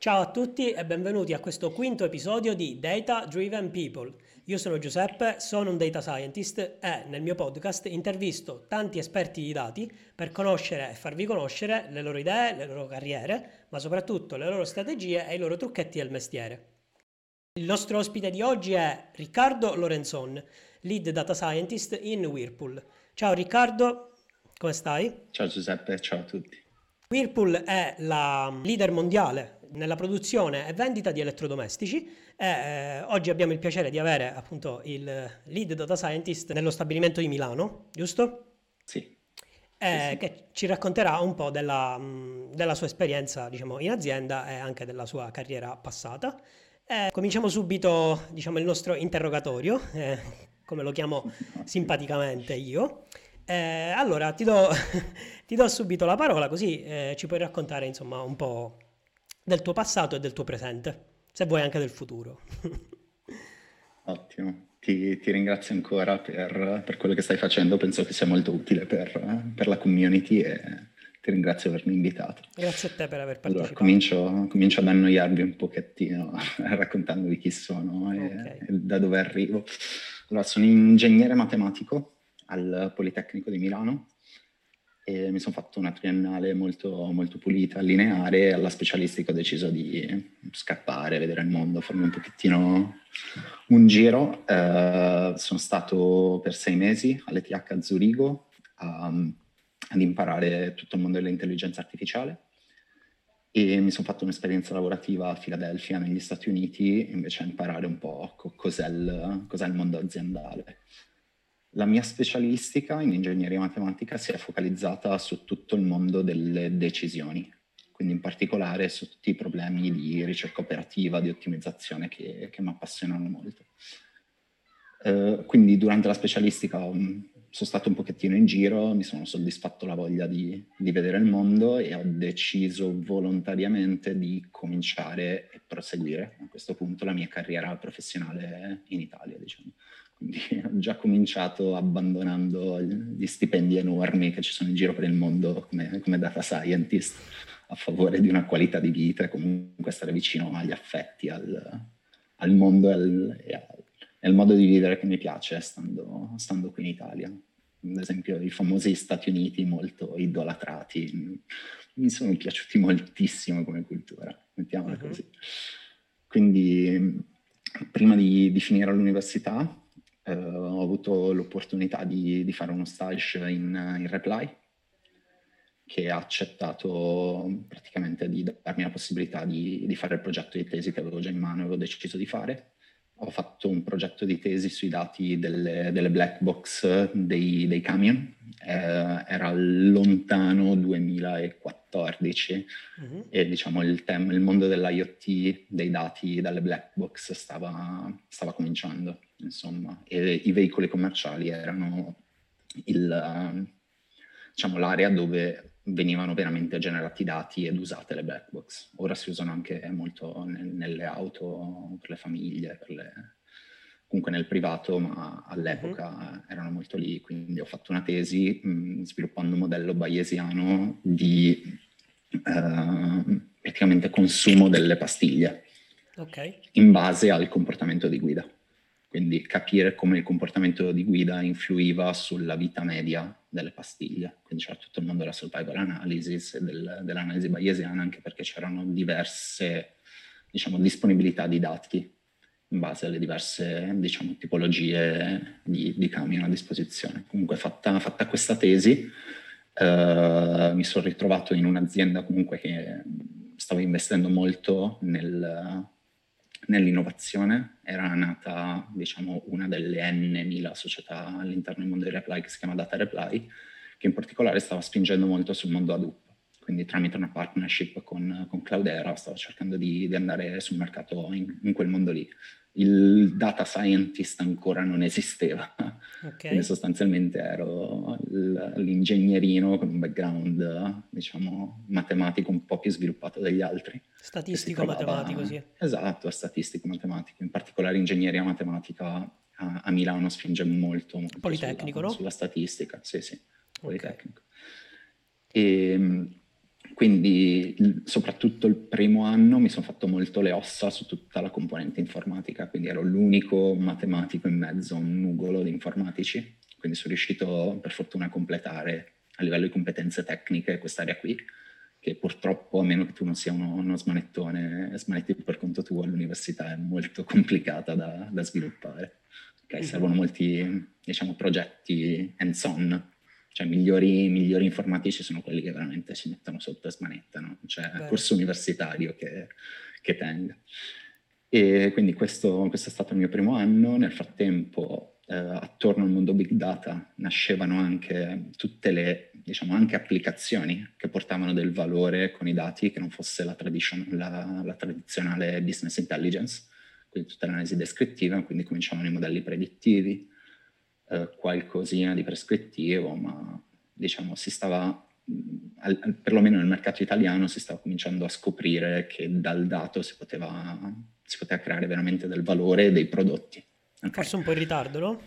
Ciao a tutti e benvenuti a questo quinto episodio di Data Driven People. Io sono Giuseppe, sono un data scientist e nel mio podcast intervisto tanti esperti di dati per conoscere e farvi conoscere le loro idee, le loro carriere, ma soprattutto le loro strategie e i loro trucchetti del mestiere. Il nostro ospite di oggi è Riccardo Lorenzon, lead data scientist in Whirlpool. Ciao Riccardo, come stai? Ciao Giuseppe, ciao a tutti. Whirlpool è la leader mondiale nella produzione e vendita di elettrodomestici e eh, oggi abbiamo il piacere di avere appunto il lead data scientist nello stabilimento di Milano, giusto? Sì. Eh, sì, sì. che ci racconterà un po' della, della, sua esperienza diciamo, in azienda e anche della sua carriera passata. Eh, cominciamo subito diciamo, il nostro interrogatorio, eh, come lo chiamo simpaticamente io. Eh, allora ti do, ti do, subito la parola così eh, ci puoi raccontare insomma un po' del tuo passato e del tuo presente, se vuoi anche del futuro. Ottimo, ti, ti ringrazio ancora per, per, quello che stai facendo, penso che sia molto utile per, per, la community e ti ringrazio per avermi invitato. Grazie a te per aver partecipato. Allora, comincio, comincio ad annoiarvi un pochettino raccontandovi chi sono e, okay. e da dove arrivo. Allora, sono ingegnere matematico al Politecnico di Milano e mi sono fatto una triennale molto, molto pulita, lineare, e alla specialistica ho deciso di scappare, vedere il mondo, farmi un pochettino un giro. Eh, sono stato per sei mesi all'ETH a Zurigo a, ad imparare tutto il mondo dell'intelligenza artificiale e mi sono fatto un'esperienza lavorativa a Filadelfia negli Stati Uniti invece a imparare un po' cos'è il, cos'è il mondo aziendale. La mia specialistica in ingegneria matematica si è focalizzata su tutto il mondo delle decisioni, quindi in particolare su tutti i problemi di ricerca operativa, di ottimizzazione che, che mi appassionano molto. Eh, quindi durante la specialistica um, sono stato un pochettino in giro, mi sono soddisfatto la voglia di, di, vedere il mondo e ho deciso volontariamente di cominciare e proseguire a questo punto la mia carriera professionale in Italia, diciamo. Quindi ho già cominciato abbandonando gli stipendi enormi che ci sono in giro per il mondo come, come data scientist a favore di una qualità di vita e comunque stare vicino agli affetti, al, al mondo e al, e al, e al, modo di vivere che mi piace stando, stando qui in Italia. Ad esempio i famosi Stati Uniti molto idolatrati mi sono piaciuti moltissimo come cultura, mettiamola uh-huh. così. Quindi prima di, di finire all'università eh, ho avuto l'opportunità di, di, fare uno stage in, in Reply, che ha accettato praticamente di darmi la possibilità di, di, fare il progetto di tesi che avevo già in mano e avevo deciso di fare. Ho fatto un progetto di tesi sui dati delle, delle black box dei, dei camion, eh, era lontano 2014 uh-huh. e diciamo il, tem- il mondo dell'IoT, dei dati dalle black box stava, stava cominciando insomma, e i veicoli commerciali erano il, diciamo, l'area dove venivano veramente generati dati ed usate le black box. Ora si usano anche molto nel, nelle auto, per le famiglie, per le, comunque nel privato, ma all'epoca mm-hmm. erano molto lì. Quindi ho fatto una tesi mh, sviluppando un modello bayesiano di eh, praticamente consumo delle pastiglie okay. in base al comportamento di guida quindi capire come il comportamento di guida influiva sulla vita media delle pastiglie. Quindi c'era tutto il mondo della survival analysis e del, dell'analisi bayesiana, anche perché c'erano diverse diciamo, disponibilità di dati in base alle diverse diciamo, tipologie di, di, camion a disposizione. Comunque fatta, fatta questa tesi, eh, mi sono ritrovato in un'azienda comunque che stava investendo molto nel nell'innovazione, era nata diciamo, una delle N mila società all'interno del mondo di Reply che si chiama Data Reply, che in particolare stava spingendo molto sul mondo Hadoop. Quindi tramite una partnership con, con Cloudera stava cercando di, di andare sul mercato in, in quel mondo lì il data scientist ancora non esisteva. Okay. Quindi sostanzialmente ero l'ingegnerino con un background, diciamo, matematico un po' più sviluppato degli altri. Statistico matematico, sì. Esatto, statistico matematico. In particolare ingegneria matematica a, a Milano spinge molto, molto Politecnico, sulla, no? sulla statistica, sì, sì, Politecnico. Okay. E quindi soprattutto il primo anno mi sono fatto molto le ossa su tutta la componente informatica, quindi ero l'unico matematico in mezzo a un nugolo di informatici, quindi sono riuscito per fortuna a completare a livello di competenze tecniche quest'area qui, che purtroppo a meno che tu non sia uno, uno smanettone, smanetti per conto tuo all'università è molto complicata da, da sviluppare. Okay, mm-hmm. Servono molti diciamo, progetti hands-on cioè migliori, migliori, informatici sono quelli che veramente si mettono sotto e smanettano, cioè Beh. corso universitario che, che, tenga. E quindi questo, questo, è stato il mio primo anno, nel frattempo eh, attorno al mondo big data nascevano anche tutte le, diciamo, anche applicazioni che portavano del valore con i dati che non fosse la, tradition- la, la tradizionale business intelligence, quindi tutta l'analisi descrittiva, quindi cominciavano i modelli predittivi, eh, qualcosina di prescrittivo, ma diciamo si stava, al, perlomeno nel mercato italiano, si stava cominciando a scoprire che dal dato si poteva, si poteva creare veramente del valore dei prodotti. Okay. Forse un po' in ritardo, no?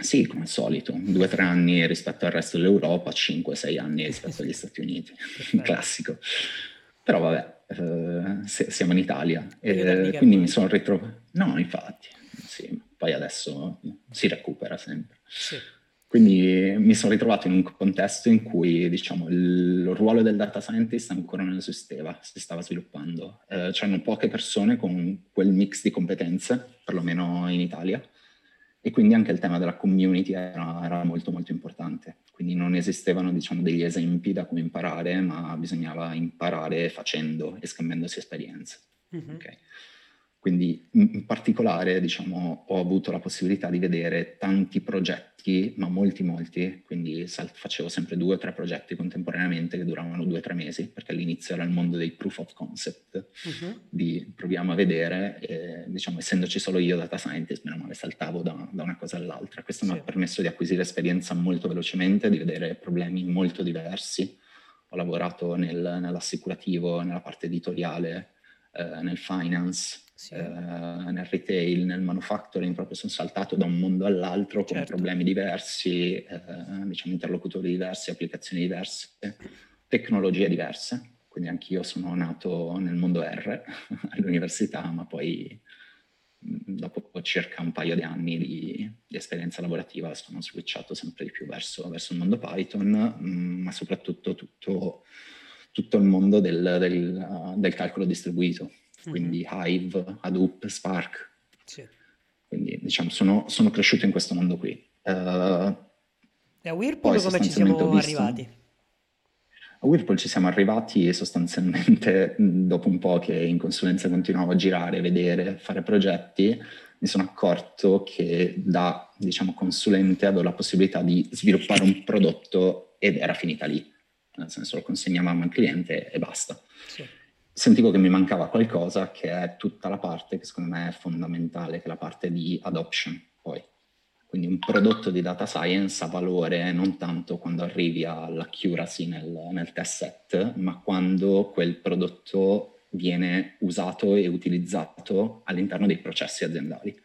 Sì, come al solito, due o tre anni rispetto al resto dell'Europa, cinque, sei anni rispetto agli Stati Uniti, classico. Però vabbè, eh, siamo in Italia, e quindi mi sono ritrovato... No, infatti, sì, poi adesso si recupera sempre. Sì. Quindi mi sono ritrovato in un contesto in cui diciamo, il ruolo del data scientist ancora non esisteva, si stava sviluppando. Eh, c'erano poche persone con quel mix di competenze, perlomeno in Italia, e quindi anche il tema della community era, era molto molto importante. Quindi non esistevano diciamo, degli esempi da come imparare, ma bisognava imparare facendo e scambiandosi esperienze. Mm-hmm. Okay. Quindi in particolare diciamo, ho avuto la possibilità di vedere tanti progetti, ma molti molti, quindi facevo sempre due o tre progetti contemporaneamente che duravano due o tre mesi, perché all'inizio era il mondo dei proof of concept, uh-huh. di proviamo a vedere, e, diciamo essendoci solo io data scientist, meno male saltavo da, da una cosa all'altra. Questo sì. mi ha permesso di acquisire esperienza molto velocemente, di vedere problemi molto diversi. Ho lavorato nel, nell'assicurativo, nella parte editoriale, eh, nel finance, sì. eh, nel retail, nel manufacturing, proprio sono saltato da un mondo all'altro con certo. problemi diversi, eh, diciamo interlocutori diversi, applicazioni diverse, tecnologie diverse. Quindi anch'io sono nato nel mondo R all'università, ma poi dopo circa un paio di anni di, di, esperienza lavorativa sono switchato sempre di più verso, verso il mondo Python, ma soprattutto tutto, tutto il mondo del, del, del calcolo distribuito quindi mm-hmm. Hive, Hadoop, Spark. Sì. Quindi diciamo sono, sono, cresciuto in questo mondo qui. Uh, e a Whirlpool come ci siamo arrivati? A Whirlpool ci siamo arrivati sostanzialmente dopo un po' che in consulenza continuavo a girare, vedere, fare progetti, mi sono accorto che da diciamo, consulente avevo la possibilità di sviluppare un prodotto ed era finita lì, nel senso lo consegnavamo al cliente e basta. Sì sentivo che mi mancava qualcosa che è tutta la parte che secondo me è fondamentale, che è la parte di adoption poi. Quindi un prodotto di data science ha valore non tanto quando arrivi all'accuracy nel, nel test set, ma quando quel prodotto viene usato e utilizzato all'interno dei processi aziendali.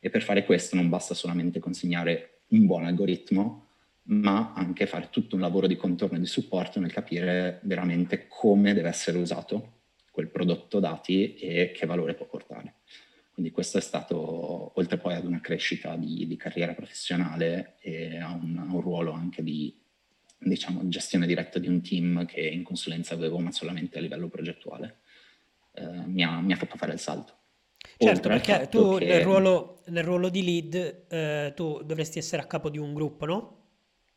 E per fare questo non basta solamente consegnare un buon algoritmo, ma anche fare tutto un lavoro di contorno e di supporto nel capire veramente come deve essere usato quel prodotto dati e che valore può portare. Quindi questo è stato, oltre poi ad una crescita di, di carriera professionale e a un, a un ruolo anche di diciamo, gestione diretta di un team che in consulenza avevo, ma solamente a livello progettuale, eh, mi, ha, mi, ha, fatto fare il salto. Certo, Oltre perché tu che... nel, ruolo, nel, ruolo, di lead eh, tu dovresti essere a capo di un gruppo, no?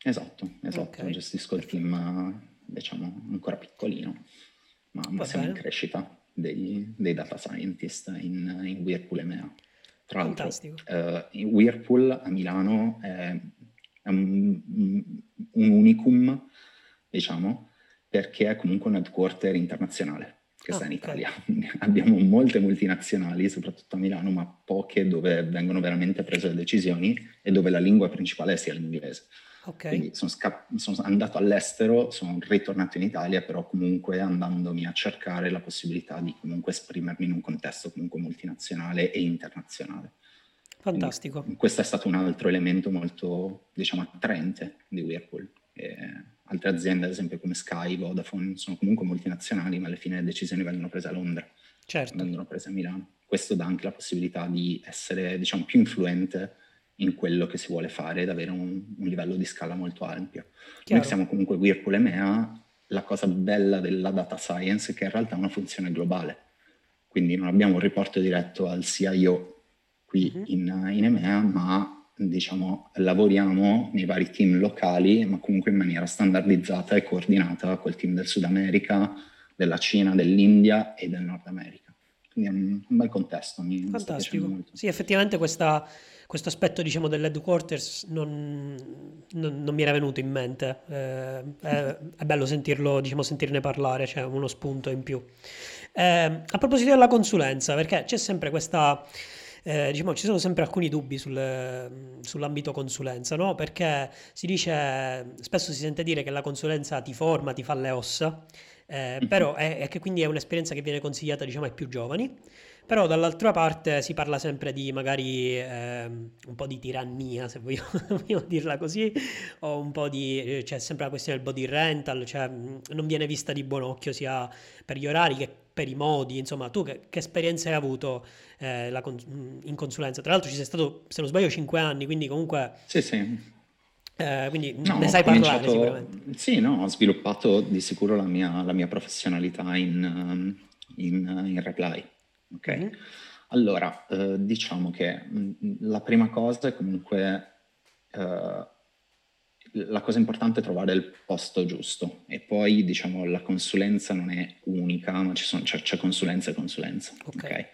Esatto, esatto, okay. gestisco il team diciamo ancora piccolino ma, ma siamo in crescita dei, dei, data scientist in, in Whirlpool EMEA. Tra l'altro, uh, Whirlpool a Milano è, è un, un, unicum, diciamo, perché è comunque un headquarter internazionale che oh, sta in Italia. Okay. Abbiamo molte multinazionali, soprattutto a Milano, ma poche dove vengono veramente prese le decisioni e dove la lingua principale sia l'inglese. Okay. Quindi sono, sca- sono, andato all'estero, sono ritornato in Italia, però comunque andandomi a cercare la possibilità di comunque esprimermi in un contesto comunque multinazionale e internazionale. Fantastico. Quindi questo è stato un altro elemento molto, diciamo, attraente di Whirlpool. E altre aziende, ad esempio come Sky, Vodafone, sono comunque multinazionali, ma alle fine le decisioni vengono prese a Londra, certo. vengono prese a Milano. Questo dà anche la possibilità di essere, diciamo, più influente in quello che si vuole fare ed avere un, un livello di scala molto ampio. Chiaro. Noi siamo comunque Whirlpool EMEA, la cosa bella della data science è che in realtà è una funzione globale, quindi non abbiamo un riporto diretto al CIO qui mm-hmm. in, in EMEA, ma diciamo, lavoriamo nei vari team locali, ma comunque in maniera standardizzata e coordinata col team del Sud America, della Cina, dell'India e del Nord America. Quindi è un, un bel contesto, mi Fantastico. Sì, effettivamente questa, questo aspetto diciamo, dell'headquarters non, non, non, mi era venuto in mente. Eh, è, è, bello sentirlo, diciamo, sentirne parlare, c'è cioè uno spunto in più. Eh, a proposito della consulenza, perché c'è sempre questa eh, diciamo, ci sono sempre alcuni dubbi sul, sull'ambito consulenza, no? Perché si dice, spesso si sente dire che la consulenza ti forma, ti fa le ossa, eh, però è, è, che quindi è un'esperienza che viene consigliata, diciamo, ai più giovani. Però dall'altra parte si parla sempre di magari eh, un po' di tirannia, se voglio, voglio, dirla così, o un po' di... c'è cioè sempre la questione del body rental, cioè non viene vista di buon occhio sia per gli orari che per i modi, insomma, tu che, che esperienza hai avuto eh, la, in consulenza? Tra l'altro ci sei stato, se non sbaglio, 5 anni, quindi comunque... Sì, sì. Eh, quindi no, ne sai parlare sicuramente. Sì, no, ho sviluppato di sicuro la mia, la mia professionalità in, um, in, in reply. Ok? Mm-hmm. Allora, eh, diciamo che mh, mm, la prima cosa è comunque eh, la cosa importante è trovare il posto giusto e poi diciamo la consulenza non è unica, ma sono, c'è, c'è, consulenza e consulenza. Okay. okay.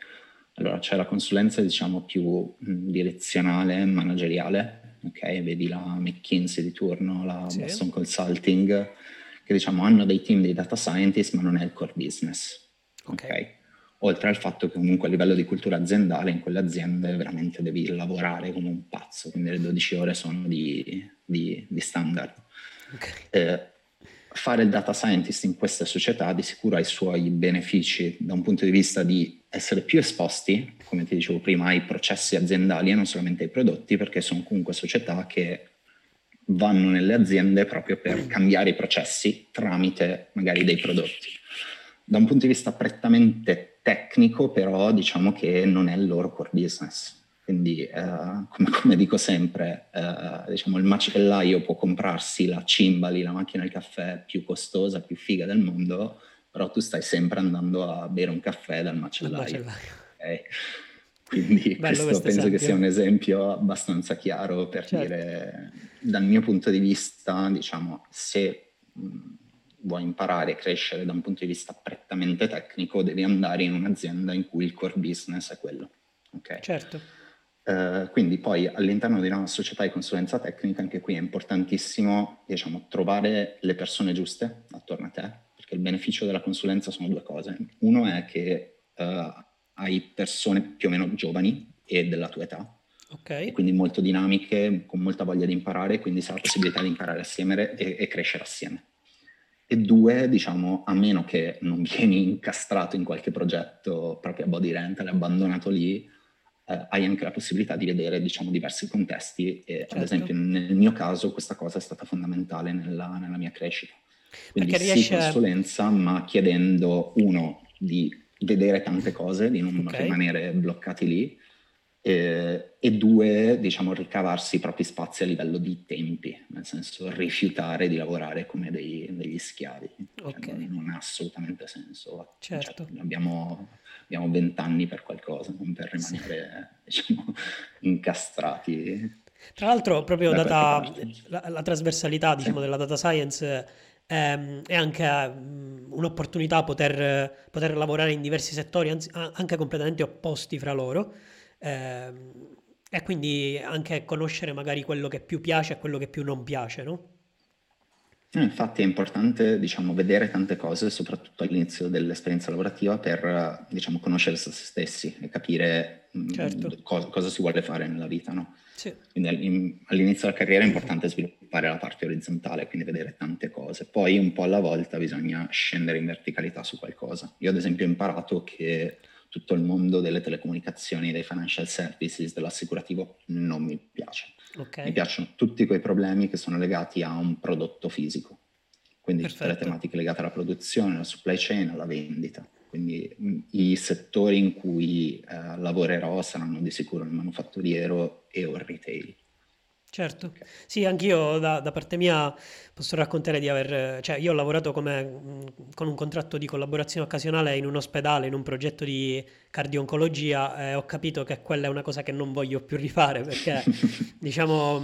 Allora c'è la consulenza diciamo più mh, direzionale, manageriale, ok? Vedi la McKinsey di turno, la sì. Boston Consulting, che diciamo hanno dei team di data scientist ma non è il core business. ok? okay? Oltre al fatto che comunque a livello di cultura aziendale in quelle aziende veramente devi lavorare come un pazzo, quindi le 12 ore sono di, di, di standard. Okay. Eh, fare il data scientist in queste società di sicuro ha i suoi benefici da un punto di vista di essere più esposti, come ti dicevo prima, ai processi aziendali e non solamente ai prodotti, perché sono comunque società che vanno nelle aziende proprio per cambiare i processi tramite magari dei prodotti. Da un punto di vista prettamente tecnico, però diciamo che non è il loro core business. Quindi, eh, come, come, dico sempre, eh, diciamo, il macellaio può comprarsi la Cimbali, la macchina del caffè più costosa, più figa del mondo, però tu stai sempre andando a bere un caffè dal macellaio. macellaio. Okay? Quindi questo penso esempio. che sia un esempio abbastanza chiaro per certo. dire, dal mio punto di vista, diciamo, se mh, vuoi imparare e crescere da un punto di vista prettamente tecnico, devi andare in un'azienda in cui il core business è quello. Okay? Certo. Uh, quindi poi all'interno di una società di consulenza tecnica, anche qui è importantissimo diciamo, trovare le persone giuste attorno a te, perché il beneficio della consulenza sono due cose. Uno è che uh, hai persone più o meno giovani e della tua età, okay. quindi molto dinamiche, con molta voglia di imparare, quindi ha la possibilità di imparare assieme e, e crescere assieme e due, diciamo, a meno che non vieni incastrato in qualche progetto proprio a body rental, abbandonato lì, eh, hai anche la possibilità di vedere, diciamo, diversi contesti e certo. ad esempio nel mio caso questa cosa è stata fondamentale nella, nella mia crescita. Quindi Perché riesce... sì consulenza, ma chiedendo uno di vedere tante cose, di non okay. rimanere bloccati lì, eh, e due, diciamo, ricavarsi i propri spazi a livello di tempi, nel senso rifiutare di lavorare come dei, degli schiavi. Cioè, okay. Cioè, non, ha assolutamente senso. Certo. Cioè, abbiamo vent'anni per qualcosa, non per rimanere sì. diciamo, incastrati. Tra l'altro, proprio data la, la, trasversalità diciamo, sì. della data science ehm, è anche um, un'opportunità poter, poter lavorare in diversi settori, anzi, anche completamente opposti fra loro eh, e quindi anche conoscere magari quello che più piace e quello che più non piace, no? Eh, infatti è importante diciamo, vedere tante cose, soprattutto all'inizio dell'esperienza lavorativa, per diciamo, conoscere se stessi e capire mm, certo. cosa, cosa, si vuole fare nella vita. No? Sì. Quindi all'inizio della carriera è importante sviluppare la parte orizzontale, quindi vedere tante cose. Poi un po' alla volta bisogna scendere in verticalità su qualcosa. Io ad esempio ho imparato che tutto il mondo delle telecomunicazioni, dei financial services, dell'assicurativo non mi piace. Okay. Mi piacciono tutti quei problemi che sono legati a un prodotto fisico. quindi Perfetto. tutte le tematiche legate alla produzione, alla supply chain, alla vendita. Quindi mh, i settori in cui eh, lavorerò saranno di sicuro il manufatturiero e o il retail. Certo, sì, anch'io da, da parte mia posso raccontare di aver, cioè io ho lavorato come, con un contratto di collaborazione occasionale in un ospedale, in un progetto di cardio-oncologia e ho capito che quella è una cosa che non voglio più rifare perché diciamo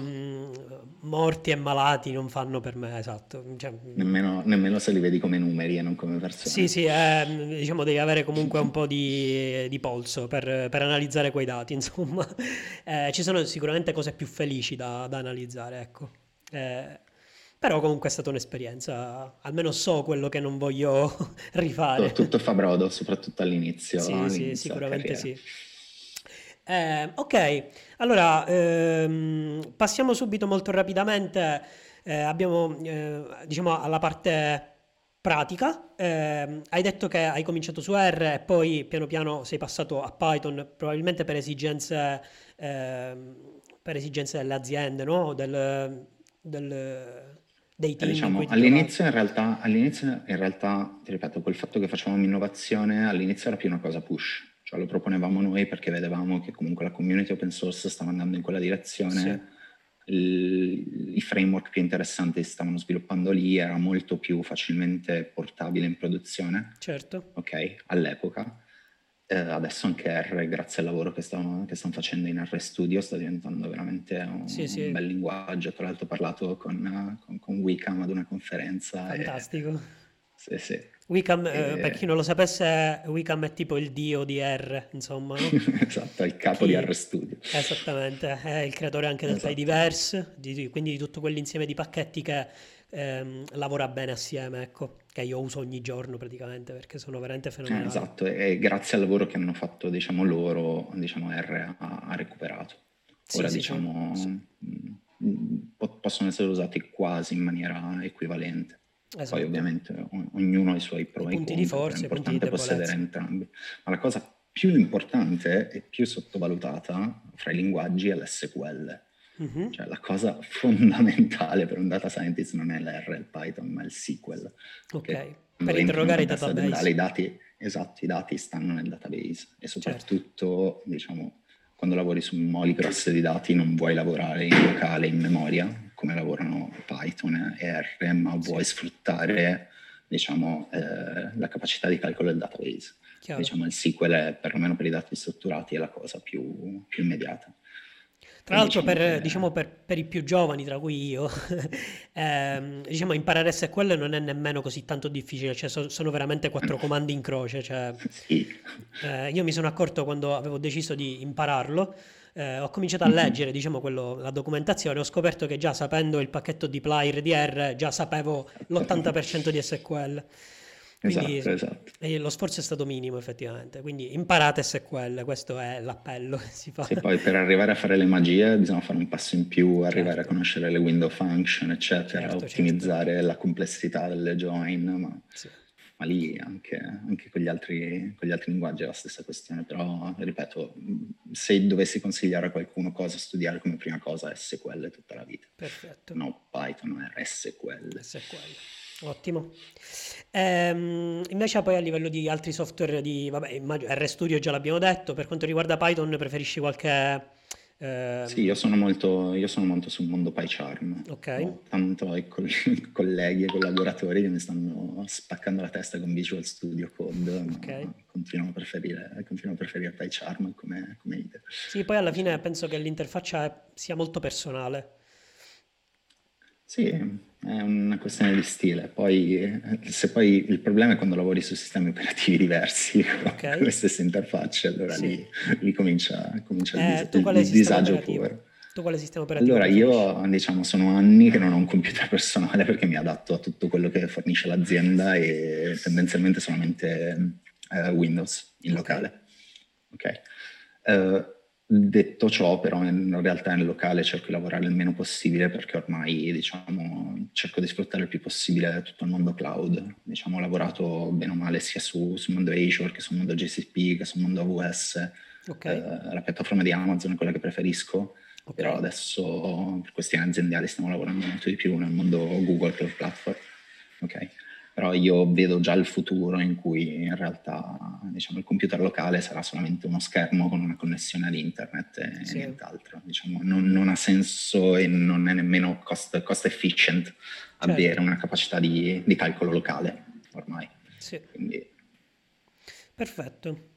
morti e malati non fanno per me, esatto. Cioè, nemmeno, nemmeno, se li vedi come numeri e non come persone. Sì, sì, è, diciamo devi avere comunque un po' di, di polso per, per, analizzare quei dati, insomma. Eh, ci sono sicuramente cose più felici da, da analizzare, ecco. Eh, però comunque è stata un'esperienza, almeno so quello che non voglio rifare. Tutto fa brodo, soprattutto all'inizio. Sì, all'inizio sì, sicuramente sì. Eh, ok, allora ehm, passiamo subito molto rapidamente, eh, abbiamo eh, diciamo alla parte pratica. Ehm, hai detto che hai cominciato su R e poi piano piano sei passato a Python, probabilmente per esigenze, ehm, per esigenze delle aziende, no? Del, del, dei team diciamo, all'inizio in, realtà, all'inizio in realtà, ti ripeto, col fatto che facevamo innovazione, all'inizio era più una cosa push, cioè lo proponevamo noi perché vedevamo che comunque la community open source stava andando in quella direzione, sì. il, i framework più interessanti si stavano sviluppando lì, era molto più facilmente portabile in produzione. Certo. Ok, all'epoca. Eh, adesso anche R, grazie al lavoro che stanno, che stanno, facendo in R Studio, sta diventando veramente un, sì, sì. un bel linguaggio. Tra l'altro ho parlato con, con, con Wicam ad una conferenza. Fantastico. E, sì, sì. Wicam, e... eh, per chi non lo sapesse, Wicam è tipo il dio di R, insomma. No? esatto, è il capo chi... di R Studio. Esattamente, è il creatore anche del esatto. Tidyverse, di, quindi di tutto quell'insieme di pacchetti che ehm, lavora bene assieme, ecco, che io uso ogni giorno praticamente perché sono veramente eh, fenomenali. Eh, esatto, e grazie al lavoro che hanno fatto, diciamo, loro, diciamo, R ha, ha recuperato. Ora, sì, diciamo, sì. Mh, mm, possono essere usati quasi in maniera equivalente. Esatto. Poi ovviamente ognuno ha i suoi pro I e punti contro, di forza, è importante possedere entrambi. Ma la cosa più importante e più sottovalutata fra i linguaggi è l'SQL. Mm-hmm. Cioè la cosa fondamentale per un data scientist non è l'R, il Python, ma il SQL. Ok, per interrogare i database. I dati, esatto, i dati stanno nel database e soprattutto, certo. diciamo, quando lavori su moli grosse di dati non vuoi lavorare in locale, in memoria, come lavorano Python e R, ma vuoi sì. sfruttare, diciamo, eh, la capacità di calcolo del database. Chiaro. Diciamo, il SQL, è, perlomeno per i dati strutturati, è la cosa più, più immediata. Tra l'altro per, diciamo per, per, i più giovani, tra cui io, ehm, diciamo imparare SQL non è nemmeno così tanto difficile, cioè so, sono veramente quattro comandi in croce. Cioè, sì. eh, io mi sono accorto quando avevo deciso di impararlo, eh, ho cominciato a mm-hmm. leggere diciamo, quello, la documentazione, ho scoperto che già sapendo il pacchetto deploy R già sapevo l'80% di SQL. Quindi esatto, esatto. E lo sforzo è stato minimo effettivamente, quindi imparate SQL, questo è l'appello che si fa. Sì, poi per arrivare a fare le magie bisogna fare un passo in più, arrivare certo. a conoscere le window function, eccetera, certo, ottimizzare certo. la complessità delle join, ma, sì. ma lì anche, anche con, gli altri, con, gli altri, linguaggi è la stessa questione, però ripeto, se dovessi consigliare a qualcuno cosa studiare come prima cosa SQL tutta la vita. Perfetto. No Python, è SQL. SQL. Ottimo. Ehm, invece poi a livello di altri software di, vabbè, immagino, RStudio già l'abbiamo detto, per quanto riguarda Python preferisci qualche... Eh... Sì, io sono, molto, io sono molto sul mondo PyCharm. Ok. Ho tanto i co- colleghi e collaboratori che mi stanno spaccando la testa con Visual Studio Code, ok. continuo a preferire, continuo a preferire PyCharm come, come idea. Sì, poi alla fine penso che l'interfaccia sia molto personale. Sì, è una questione di stile. Poi, se poi il problema è quando lavori su sistemi operativi diversi okay. con le stesse interfacce, allora sì. lì, lì, comincia, comincia eh, il, dis- il disagio puro. Tu quale sistema operativo? Allora, io diciamo sono anni che non ho un computer personale perché mi adatto a tutto quello che fornisce l'azienda e tendenzialmente solamente uh, Windows in locale. Ok. Uh, Detto ciò, però, in realtà nel locale cerco di lavorare il meno possibile perché ormai, diciamo, cerco di sfruttare il più possibile tutto il mondo cloud. Diciamo, ho lavorato bene o male sia su, sul mondo Azure che sul mondo GCP che sul mondo AWS. Okay. Eh, la piattaforma di Amazon è quella che preferisco, okay. però adesso per questioni aziendali stiamo lavorando molto di più nel mondo Google Cloud Platform. ok? Però io vedo già il futuro in cui in realtà diciamo, il computer locale sarà solamente uno schermo con una connessione ad internet e sì. nient'altro. Diciamo, non, non, ha senso e non è nemmeno cost, cost efficient certo. avere una capacità di, di, calcolo locale ormai. Sì. Quindi, Perfetto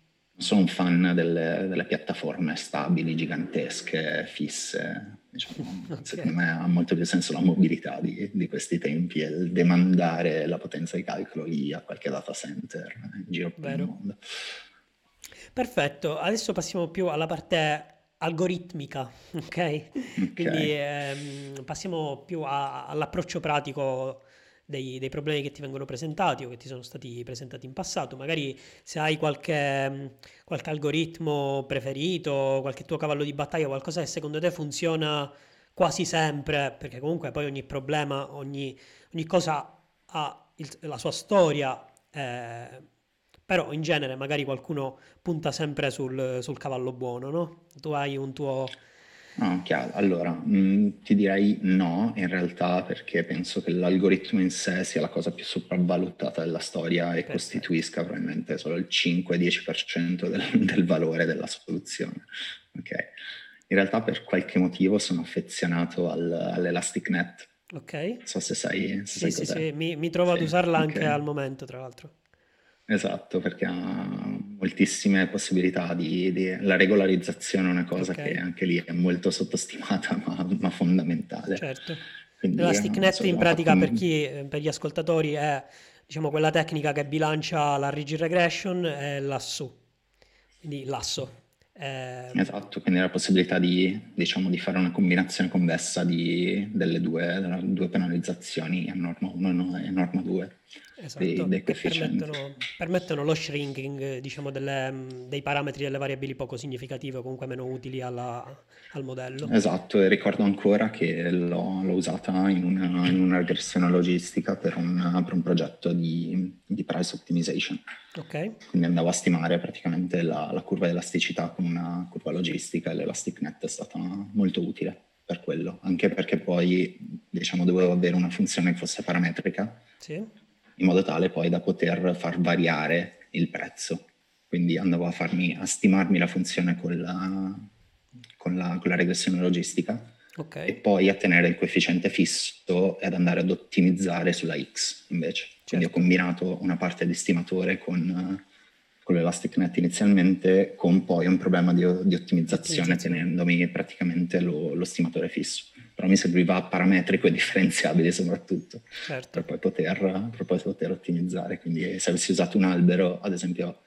sono un fan delle, delle, piattaforme stabili, gigantesche, fisse. Diciamo, okay. Secondo me ha molto più senso la mobilità di, di, questi tempi e il demandare la potenza di calcolo lì a qualche data center in giro per Vero. il mondo. Perfetto, adesso passiamo più alla parte algoritmica, ok? okay. Quindi ehm, passiamo più a, all'approccio pratico dei, dei, problemi che ti vengono presentati o che ti sono stati presentati in passato. Magari se hai qualche, qualche algoritmo preferito, qualche tuo cavallo di battaglia, qualcosa che secondo te funziona quasi sempre, perché comunque poi ogni problema, ogni, ogni cosa ha il, la sua storia, eh, però in genere magari qualcuno punta sempre sul, sul cavallo buono, no? Tu hai un tuo Ah, chiaro. Allora, mh, mm, ti direi no, in realtà, perché penso che l'algoritmo in sé sia la cosa più sopravvalutata della storia e Perfetto. costituisca probabilmente solo il 5-10% del, del, valore della soluzione. Ok. In realtà, per qualche motivo, sono affezionato al, all'ElasticNet. Ok. Non so se sai, se sì, sai sì, sì, mi, mi trovo ad usarla anche okay. al momento, tra l'altro. Esatto, perché ha moltissime possibilità di, di la regolarizzazione è una cosa okay. che anche lì è molto sottostimata, ma, ma fondamentale. Certo. Quindi, L'ElasticNet in pratica per, chi, per gli ascoltatori è diciamo, quella tecnica che bilancia la rigid regression e l'asso, quindi l'asso. Eh... Esatto, quindi la possibilità di, diciamo, di, fare una combinazione convessa di, delle due, due penalizzazioni a norma 1 e norma 2 esatto, dei, permettono, permettono, lo shrinking diciamo, delle, dei parametri delle variabili poco significative o comunque meno utili alla, al modello. Esatto, e ricordo ancora che l'ho, l'ho usata in una, in una, regressione logistica per un, per un progetto di, di, price optimization. Ok. Quindi andavo a stimare praticamente la, la curva di elasticità con una curva logistica e l'Elastic Net è stata molto utile per quello, anche perché poi diciamo dovevo avere una funzione che fosse parametrica. Sì in modo tale poi da poter far variare il prezzo. Quindi andavo a, farmi, a stimarmi la funzione con la, con la, con la regressione logistica okay. e poi a tenere il coefficiente fisso e ad andare ad ottimizzare sulla X invece. Certo. Quindi ho certo. combinato una parte di stimatore con, con l'ElasticNet inizialmente con poi un problema di, di ottimizzazione tenendomi praticamente lo, lo stimatore fisso però mi serviva parametrico e differenziabile soprattutto certo. per, poi poter, per, poi poter, ottimizzare. Quindi se avessi usato un albero, ad esempio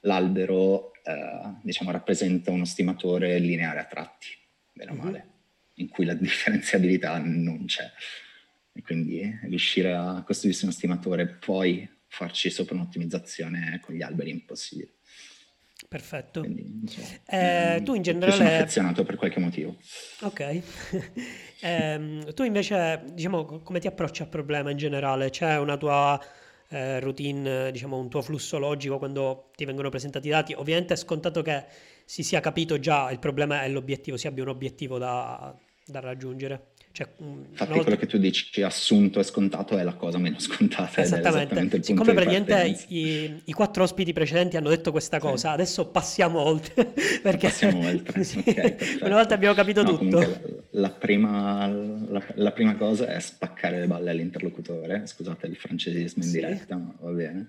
l'albero eh, diciamo, rappresenta uno stimatore lineare a tratti, bene o mm-hmm. male, in cui la differenziabilità non c'è. E quindi riuscire a costruirsi uno stimatore e poi farci sopra un'ottimizzazione con gli alberi è impossibile. Perfetto. Quindi, insomma, eh, tu in generale... Sono affezionato per qualche motivo. Ok. eh, tu invece, diciamo, come ti approcci al problema in generale? C'è una tua eh, routine, diciamo, un tuo flusso logico quando ti vengono presentati i dati? Ovviamente è scontato che si sia capito già il problema e l'obiettivo, si abbia un obiettivo da, da raggiungere. Cioè, Infatti volta... quello che tu dici assunto e scontato è la cosa meno scontata. Esattamente. esattamente Siccome praticamente i, i, quattro ospiti precedenti hanno detto questa cosa, sì. adesso passiamo oltre. perché passiamo oltre. sì, okay, una volta abbiamo capito no, tutto. La prima, la, la prima, cosa è spaccare le balle all'interlocutore. Scusate il francesismo in sì. diretta, ma va bene.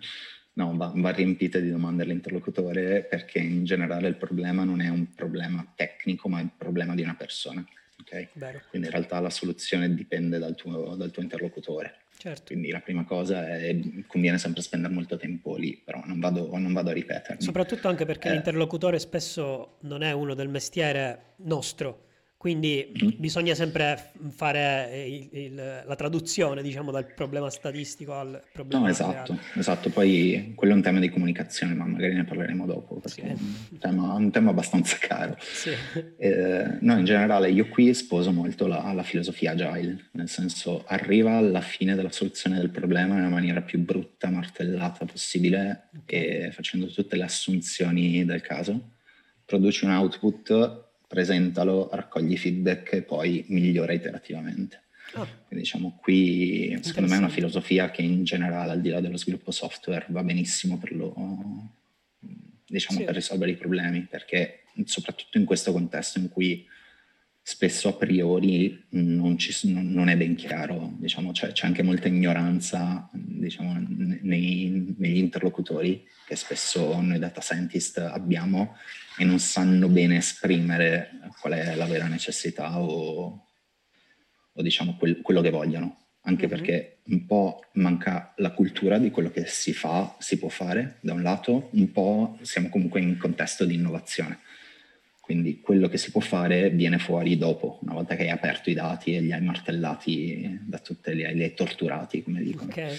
No, va, va riempita di domande all'interlocutore perché in generale il problema non è un problema tecnico, ma è il problema di una persona Okay? Quindi in realtà la soluzione dipende dal tuo, dal tuo interlocutore. Certo. Quindi la prima cosa è conviene sempre spendere molto tempo lì, però non vado, non vado a ripetermi. Soprattutto anche perché eh. l'interlocutore spesso non è uno del mestiere nostro, quindi mm-hmm. bisogna sempre fare il, il, la traduzione, diciamo, dal problema statistico al problema No, esatto, esatto. Poi quello è un tema di comunicazione, ma magari ne parleremo dopo, perché sì. è un tema, un tema, abbastanza caro. Sì. Eh, no, in generale io qui sposo molto la, la, filosofia agile, nel senso arriva alla fine della soluzione del problema nella maniera più brutta, martellata possibile okay. e facendo tutte le assunzioni del caso, produci un output presentalo, raccogli feedback e poi migliora iterativamente. Oh. Quindi diciamo qui secondo me è una filosofia che in generale al di là dello sviluppo software va benissimo per, lo, diciamo, sì. per risolvere i problemi, perché soprattutto in questo contesto in cui spesso a priori non, ci, non è ben chiaro, diciamo, c'è, c'è, anche molta ignoranza diciamo, nei, negli interlocutori che spesso noi data scientist abbiamo e non sanno bene esprimere qual è la vera necessità o, o diciamo quel, quello che vogliono, anche mm-hmm. perché un po' manca la cultura di quello che si fa, si può fare da un lato, un po' siamo comunque in contesto di innovazione. Quindi quello che si può fare viene fuori dopo, una volta che hai aperto i dati e li hai martellati da tutte, hai, li hai torturati, come dicono. Okay.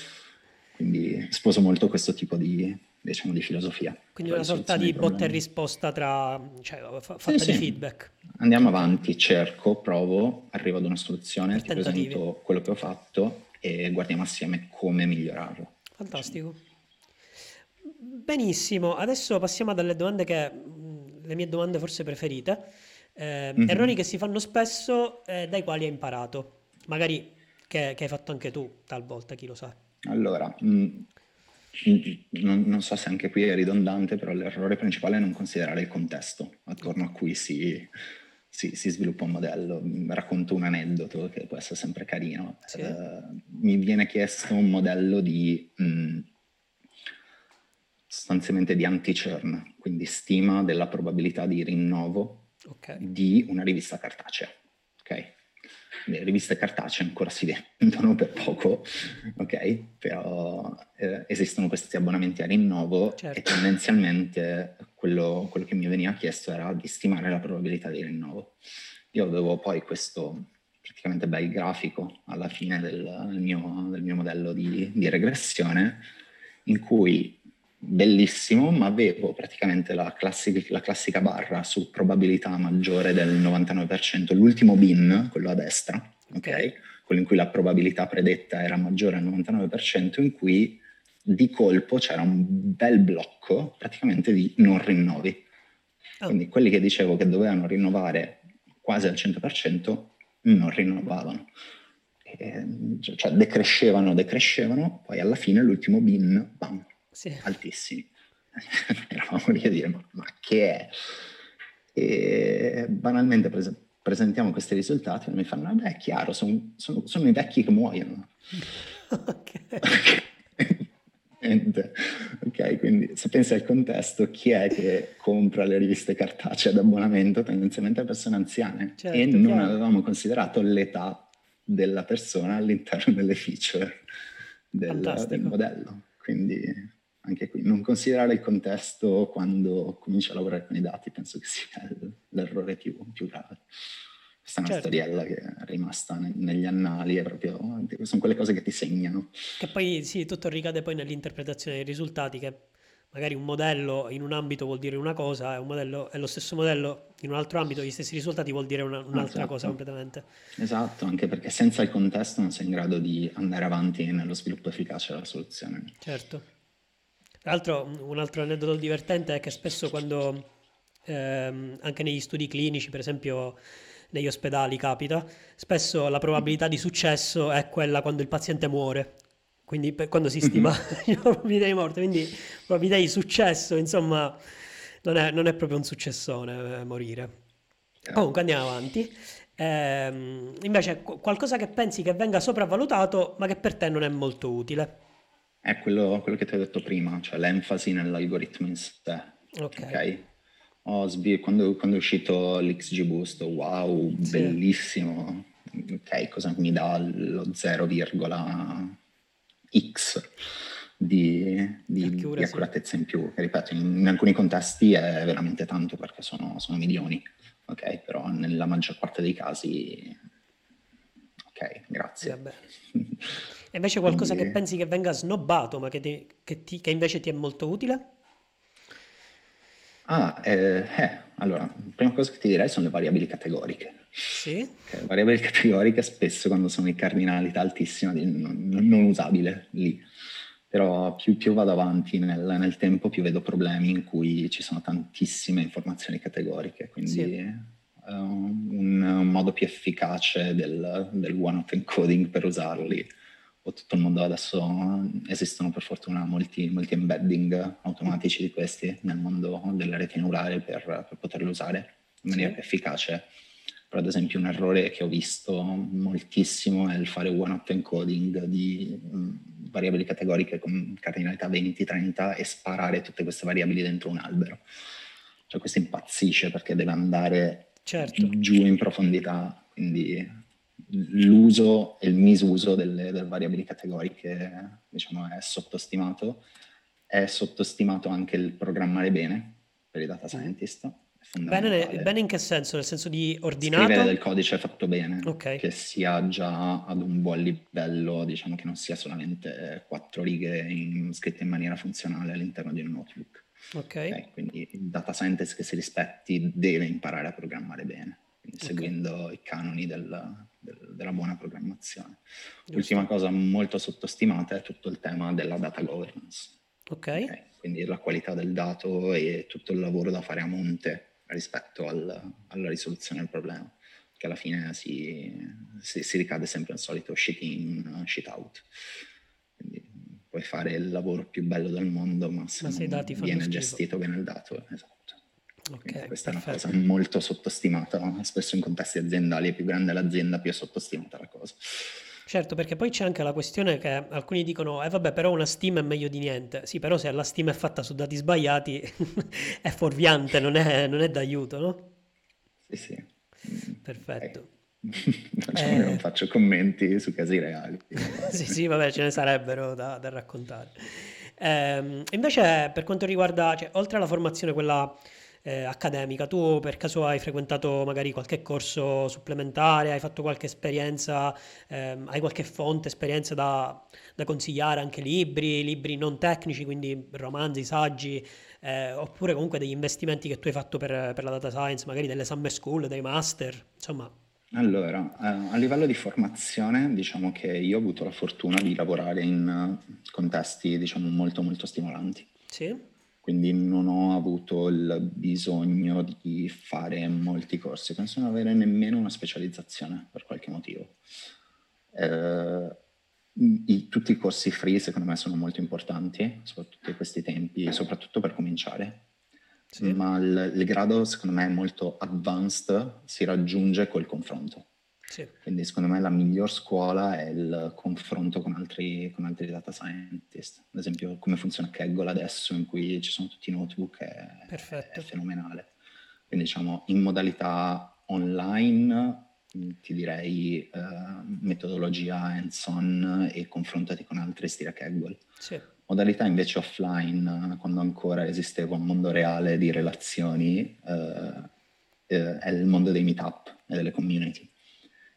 Quindi sposo molto questo tipo di, diciamo, di filosofia. Quindi una sorta di botta e risposta tra, cioè, fatta sì, di sì. feedback. Andiamo avanti, cerco, provo, arrivo ad una soluzione, ti presento quello che ho fatto e guardiamo assieme come migliorarlo. Fantastico. Benissimo, adesso passiamo dalle domande che, le mie domande forse preferite. Eh, mm-hmm. Errori che si fanno spesso eh, dai quali hai imparato, magari che, che, hai fatto anche tu talvolta, chi lo sa. Allora, mh, mm, non, non, so se anche qui è ridondante, però l'errore principale è non considerare il contesto attorno a cui si, si, si sviluppa un modello. Racconto un aneddoto che può essere sempre carino. Sì. Uh, mi viene chiesto un modello di mh, sostanzialmente di anti-churn, quindi stima della probabilità di rinnovo okay. di una rivista cartacea. Okay? le riviste cartacee ancora si vendono per poco, ok? Però eh, esistono questi abbonamenti a rinnovo certo. e tendenzialmente quello, quello, che mi veniva chiesto era di stimare la probabilità di rinnovo. Io avevo poi questo praticamente bel grafico alla fine del, del, mio, del mio, modello di, di regressione in cui bellissimo, ma avevo praticamente la, classic- la, classica barra su probabilità maggiore del 99%, l'ultimo bin, quello a destra, ok? Quello in cui la probabilità predetta era maggiore al 99%, in cui di colpo c'era un bel blocco praticamente di non rinnovi. Oh. Quindi quelli che dicevo che dovevano rinnovare quasi al 100% non rinnovavano. E, cioè decrescevano, decrescevano, poi alla fine l'ultimo bin, bam, sì. altissimi. Eravamo lì a dire, ma, ma, che è? E banalmente pres- presentiamo questi risultati e mi fanno, beh, è chiaro, sono, sono, sono i vecchi che muoiono. ok. ok, quindi se pensi al contesto, chi è che compra le riviste cartacee ad abbonamento? Tendenzialmente persone anziane. Certo, e non chiaro. avevamo considerato l'età della persona all'interno delle feature del, del modello. Quindi anche qui, non considerare il contesto quando cominci a lavorare con i dati penso che sia l'errore più, più grave. Questa è una certo. storiella che è rimasta negli annali, è proprio, sono quelle cose che ti segnano. Che poi sì, tutto ricade poi nell'interpretazione dei risultati, che magari un modello in un ambito vuol dire una cosa, e un modello è lo stesso modello in un altro ambito, gli stessi risultati vuol dire una, un'altra esatto. cosa completamente. Esatto, anche perché senza il contesto non sei in grado di andare avanti nello sviluppo efficace della soluzione. Certo. Tra l'altro un altro aneddoto divertente è che spesso quando ehm, anche negli studi clinici, per esempio negli ospedali capita, spesso la probabilità di successo è quella quando il paziente muore. Quindi per, quando si stima la probabilità di morte, quindi probabilità di successo, insomma, non è, non è proprio un successone eh, morire. Comunque andiamo avanti. Eh, invece qualcosa che pensi che venga sopravvalutato ma che per te non è molto utile. È quello, quello che ti ho detto prima, cioè l'enfasi nell'algoritmo in sé. Ok. okay? Osby, quando, quando, è uscito l'XG Boost, wow, sì. bellissimo. Ok, cosa mi dà lo 0,x di, di, di, accuratezza in più? Che, ripeto, in, in, alcuni contesti è veramente tanto perché sono, sono milioni, ok? Però nella maggior parte dei casi, ok, grazie. E invece qualcosa Quindi... che pensi che venga snobbato, ma che, ti, che, ti, che invece ti è molto utile? Ah, eh, eh, allora, la prima cosa che ti direi sono le variabili categoriche. Sì. Le variabili categoriche spesso quando sono di cardinalità altissima non, non usabile lì. Però più, più vado avanti nel, nel, tempo, più vedo problemi in cui ci sono tantissime informazioni categoriche. Quindi sì. uh, un, un, modo più efficace del, del one-hot encoding per usarli o tutto il mondo adesso esistono per fortuna molti, molti embedding automatici di questi nel mondo delle reti neurali per, per poterli usare in maniera sì. più efficace. Però ad esempio un errore che ho visto moltissimo è il fare one-hot encoding di mh, variabili categoriche con cardinalità 20-30 e sparare tutte queste variabili dentro un albero. Cioè questo impazzisce perché deve andare certo. giù in profondità, quindi l'uso e il misuso delle, delle variabili categoriche diciamo, è sottostimato. È sottostimato anche il programmare bene per i data scientist. Bene, bene, in che senso? Nel senso di ordinato? Scrivere del codice fatto bene, okay. che sia già ad un buon livello, diciamo che non sia solamente quattro righe in, scritte in maniera funzionale all'interno di un notebook. Okay. okay. Quindi il data scientist che si rispetti deve imparare a programmare bene, seguendo i canoni del, della buona programmazione. Giusto. Ultima cosa molto sottostimata è tutto il tema della data governance. Okay. ok. Quindi la qualità del dato e tutto il lavoro da fare a monte rispetto al, alla risoluzione del problema, che alla fine si, si, si ricade sempre al solito shit in, shit out. Quindi puoi fare il lavoro più bello del mondo, ma se, ma se viene gestito bene il dato, esatto. Okay, questa perfetto. è una cosa molto sottostimata, spesso in contesti aziendali, più grande l'azienda, più è sottostimata la cosa. Certo, perché poi c'è anche la questione che alcuni dicono, eh vabbè, però una Steam è meglio di niente. Sì, però se la Steam è fatta su dati sbagliati è fuorviante, non è, non è d'aiuto, no? Sì, sì. Perfetto. Eh... non faccio commenti su casi reali. sì, sì, vabbè, ce ne sarebbero da, da raccontare. Eh, invece, per quanto riguarda, cioè, oltre alla formazione, quella eh, accademica. Tu per caso hai frequentato magari qualche corso supplementare, hai fatto qualche esperienza, ehm, hai qualche fonte, esperienza da, da, consigliare, anche libri, libri non tecnici, quindi romanzi, saggi, eh, oppure comunque degli investimenti che tu hai fatto per, per la data science, magari delle summer school, dei master, insomma. Allora, eh, a livello di formazione, diciamo che io ho avuto la fortuna di lavorare in contesti, diciamo, molto molto stimolanti. Sì quindi non ho avuto il bisogno di fare molti corsi, penso non avere nemmeno una specializzazione per qualche motivo. Eh, i, tutti i corsi free secondo me sono molto importanti, soprattutto in questi tempi, soprattutto per cominciare. Sì. Ma il, il grado secondo me molto advanced si raggiunge col confronto. Sì. Quindi secondo me la miglior scuola è il confronto con altri, con altri, data scientist. Ad esempio come funziona Kaggle adesso in cui ci sono tutti i notebook è, è fenomenale. Quindi diciamo in modalità online ti direi eh, metodologia hands-on e confrontati con altri stile Kaggle. Sì. Modalità invece offline, quando ancora esisteva un mondo reale di relazioni, eh, eh, è il mondo dei meetup e delle community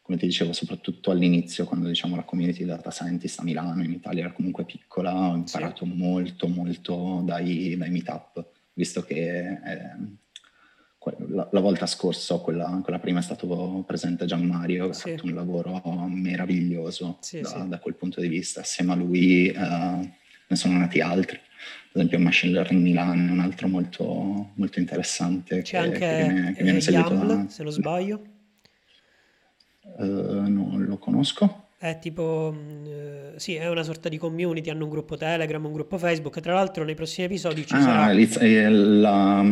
come ti dicevo, soprattutto all'inizio, quando diciamo la community data scientist a Milano, in Italia era comunque piccola, ho imparato sì. molto, molto dai, dai meetup, visto che eh, la, la, volta scorsa, quella, quella, prima è stato presente Gian Mario, che sì. ha fatto un lavoro meraviglioso sì, da, da, quel punto di vista. Assieme a lui eh, ne sono nati altri. Ad esempio Machine Learning Milan è un altro molto, molto interessante. C'è che, anche che viene, che viene eh, Yaml, da... se non sbaglio. Uh, non lo conosco. È tipo, uh, sì, è una sorta di community, hanno un gruppo Telegram, un gruppo Facebook. Tra l'altro, nei prossimi episodi ci ah, sarà. La,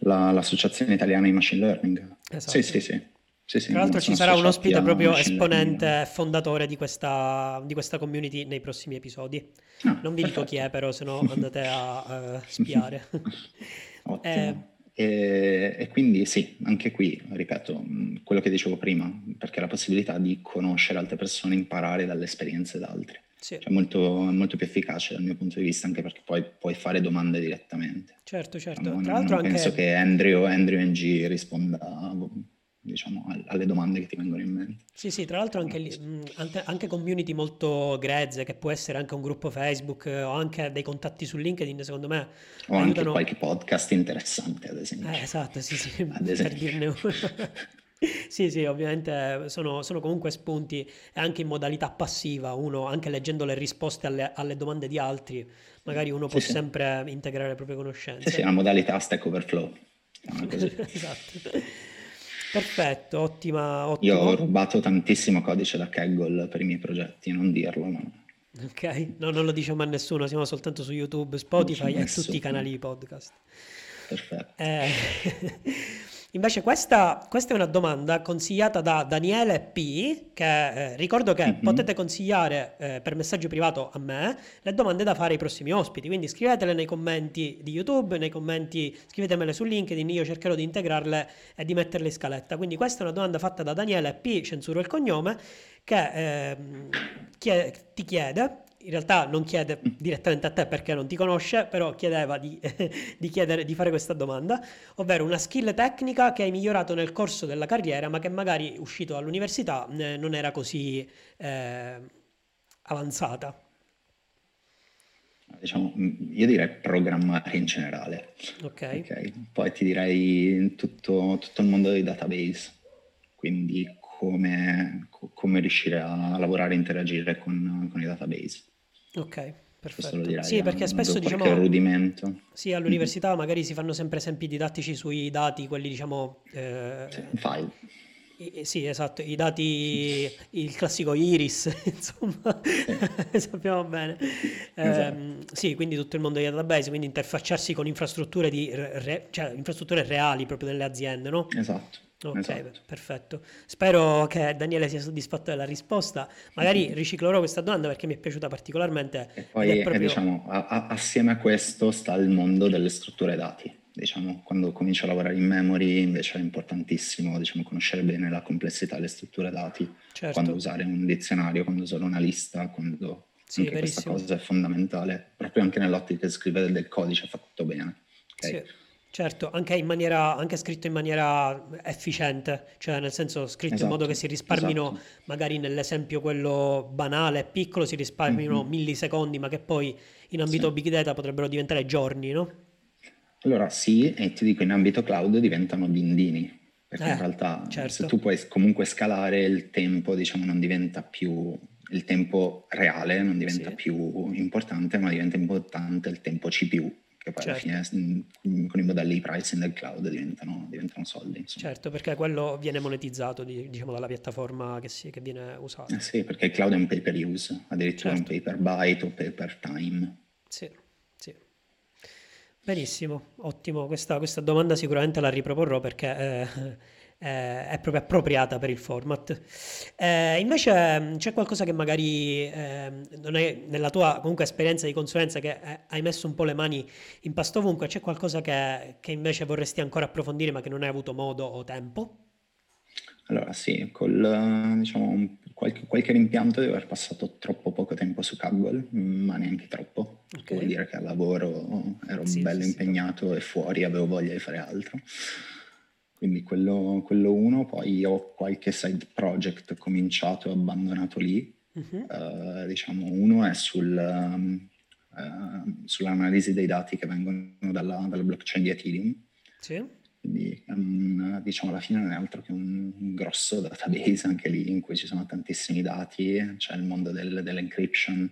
la, l'associazione italiana di machine learning. Esatto. Sì, sì, sì. Sì, sì, Tra l'altro ci sarà un ospite proprio esponente, fondatore di questa, di questa, community nei prossimi episodi. Ah, non vi perfetto. dico chi è, però se no andate a uh, spiare. Ottimo. Eh, e, e, quindi sì, anche qui, ripeto, quello che dicevo prima, perché la possibilità di conoscere altre persone, imparare dalle esperienze di altri. Sì. Cioè molto, molto più efficace dal mio punto di vista, anche perché poi puoi fare domande direttamente. Certo, certo. No, Tra l'altro non anche... penso che Andrew, Andrew NG risponda diciamo, alle domande che ti vengono in mente. Sì, sì, tra l'altro anche, anche, community molto grezze, che può essere anche un gruppo Facebook o anche dei contatti su LinkedIn, secondo me. O aiutano... anche qualche podcast interessante, ad esempio. Eh, esatto, sì, sì, ad per dirne uno. sì, sì, ovviamente sono, sono, comunque spunti e anche in modalità passiva, uno anche leggendo le risposte alle, alle domande di altri, magari uno può sì, sempre sì. integrare le proprie conoscenze. Sì, sì, una modalità Stack Overflow. esatto. Perfetto, ottima, ottima. Io ho rubato tantissimo codice da Kaggle per i miei progetti, non dirlo, ma... Ok, no, non lo diciamo a nessuno, siamo soltanto su YouTube, Spotify e tutti i canali di podcast. Perfetto. Eh, invece questa, questa, è una domanda consigliata da Daniele P, che eh, ricordo che mm-hmm. potete consigliare eh, per messaggio privato a me le domande da fare ai prossimi ospiti, quindi scrivetele nei commenti di YouTube, nei commenti scrivetemele su LinkedIn, io cercherò di integrarle e di metterle in scaletta. Quindi questa è una domanda fatta da Daniele P, censuro il cognome, che ehm, ti chiede in realtà non chiede direttamente a te perché non ti conosce, però chiedeva di, di, chiedere, di fare questa domanda, ovvero una skill tecnica che hai migliorato nel corso della carriera, ma che magari uscito dall'università eh, non era così eh, avanzata. Diciamo, io direi programmare in generale. Ok. okay. Poi ti direi tutto, tutto il mondo dei database, quindi come, come riuscire a lavorare e interagire con, con i database. Ok, perfetto. Sì, perché spesso diciamo... rudimento. Sì, all'università mm-hmm. magari si fanno sempre esempi didattici sui dati, quelli diciamo... Eh, file. I, sì, esatto, i dati, il classico iris, insomma, sì. sappiamo bene. Esatto. Eh, sì, quindi tutto il mondo dei database, quindi interfacciarsi con infrastrutture, di re, cioè, infrastrutture reali proprio delle aziende, no? Esatto. Ok, esatto. perfetto. Spero che Daniele sia soddisfatto della risposta. Magari mm-hmm. riciclerò questa domanda perché mi è piaciuta particolarmente. E poi, proprio... diciamo, a, a, assieme a questo sta il mondo delle strutture dati. Diciamo, quando comincio a lavorare in memory invece è importantissimo diciamo, conoscere bene la complessità delle strutture dati, certo. quando usare un dizionario, quando usare una lista, quando sì, anche questa cosa è fondamentale, proprio anche nell'ottica di scrivere del codice fatto bene. Okay? Sì. Certo, anche, in maniera, anche scritto in maniera efficiente, cioè nel senso scritto esatto, in modo che si risparmino, esatto. magari nell'esempio quello banale, piccolo, si risparmino mm-hmm. millisecondi, ma che poi in ambito sì. big data potrebbero diventare giorni, no? Allora sì, e ti dico in ambito cloud diventano bindini, perché eh, in realtà certo. se tu puoi comunque scalare il tempo, diciamo, non diventa più il tempo reale, non diventa sì. più importante, ma diventa importante il tempo CPU che poi certo. alla fine mm, con i modelli di pricing del cloud diventano, diventano soldi. Insomma. Certo, perché quello viene monetizzato diciamo, dalla piattaforma che, si, che viene usata. Eh sì, perché il cloud è un pay per use, addirittura certo. un pay per byte o pay per time. Sì, sì. Benissimo, ottimo. Questa, questa domanda sicuramente la riproporrò perché... Eh, eh, è proprio appropriata per il format. Eh, invece mm, c'è qualcosa che magari eh, non è nella tua comunque esperienza di consulenza che eh, hai messo un po' le mani in pasto ovunque, c'è qualcosa che, che invece vorresti ancora approfondire ma che non hai avuto modo o tempo? Allora sì, col, diciamo, qualche, qualche, rimpianto di aver passato troppo poco tempo su Kaggle, ma neanche troppo. Okay. Vuol dire che al lavoro ero sì, bello sì, impegnato sì. e fuori avevo voglia di fare altro. Quindi quello, quello uno, poi ho qualche side project cominciato e abbandonato lì. Uh-huh. Uh, diciamo, uno è sul, um, uh, sull'analisi dei dati che vengono dalla, dalla blockchain di Ethereum. Sì. Quindi um, diciamo alla fine non è altro che un, un, grosso database anche lì in cui ci sono tantissimi dati, c'è il mondo del, dell'encryption,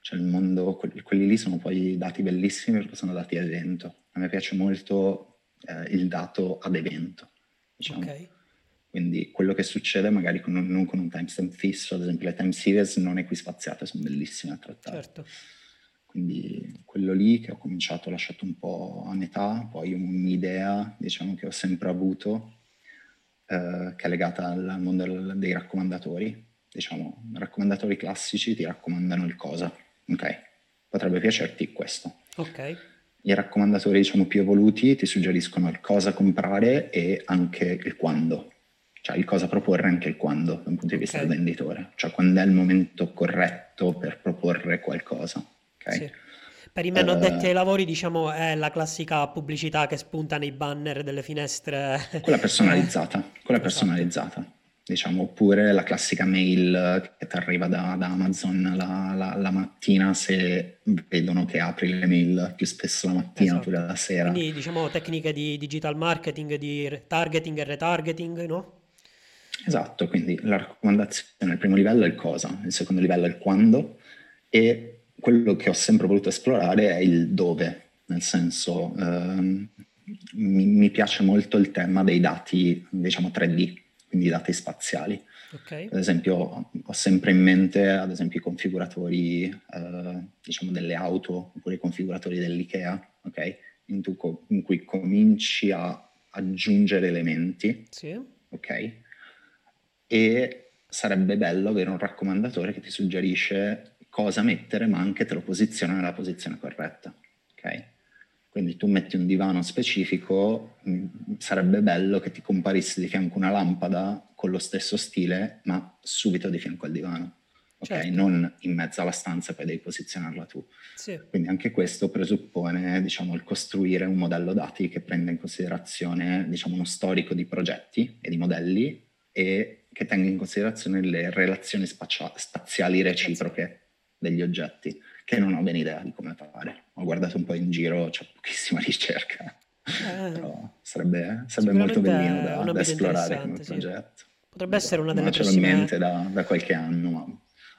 c'è il mondo, quelli lì sono poi dati bellissimi perché sono dati ad evento. A me piace molto eh, il dato ad evento diciamo. Okay. Quindi quello che succede magari con un, non con un timestamp fisso, ad esempio le time series non equispaziate sono bellissime a trattare. Certo. Quindi quello lì che ho cominciato, ho lasciato un po' a metà, poi un'idea diciamo che ho sempre avuto eh, che è legata al mondo dei raccomandatori. Diciamo, raccomandatori classici ti raccomandano il cosa, ok? Potrebbe piacerti questo. Ok i raccomandatori diciamo, più evoluti ti suggeriscono il cosa comprare e anche il quando, cioè il cosa proporre e anche il quando da un punto di vista okay. del venditore, cioè quando è il momento corretto per proporre qualcosa. Okay? Sì. Per i meno addetti ai lavori, diciamo, è la classica pubblicità che spunta nei banner delle finestre. Quella personalizzata, quella esatto. personalizzata diciamo, oppure la classica mail che ti arriva da, da Amazon la, la, la, mattina se vedono che apri le mail più spesso la mattina esatto. oppure la sera. Quindi diciamo tecniche di digital marketing, di targeting e retargeting, no? Esatto, quindi la raccomandazione, il primo livello è il cosa, il secondo livello è il quando e quello che ho sempre voluto esplorare è il dove, nel senso... Ehm, mi, mi, piace molto il tema dei dati, diciamo 3D, quindi dati spaziali. Okay. Ad esempio, ho sempre in mente, ad esempio, i configuratori, eh, diciamo, delle auto, oppure i configuratori dell'IKEA, ok? In, tu, in cui cominci a aggiungere elementi, sì. ok? E sarebbe bello avere un raccomandatore che ti suggerisce cosa mettere, ma anche te lo posiziona nella posizione corretta, ok? Quindi tu metti un divano specifico, mm, sarebbe bello che ti comparisse di fianco una lampada con lo stesso stile, ma subito di fianco al divano. Ok, certo. non in mezzo alla stanza e poi devi posizionarla tu. Sì. Quindi anche questo presuppone, diciamo, il costruire un modello dati che prenda in considerazione, diciamo, uno storico di progetti e di modelli e che tenga in considerazione le relazioni spazia- spaziali reciproche degli oggetti che non ho ben idea di come fare. Ho guardato un po' in giro, c'è pochissima ricerca, eh, però sarebbe, sarebbe molto bellino da, da esplorare come sì. progetto. Potrebbe essere una delle prossime... in mente da, da, qualche anno, ma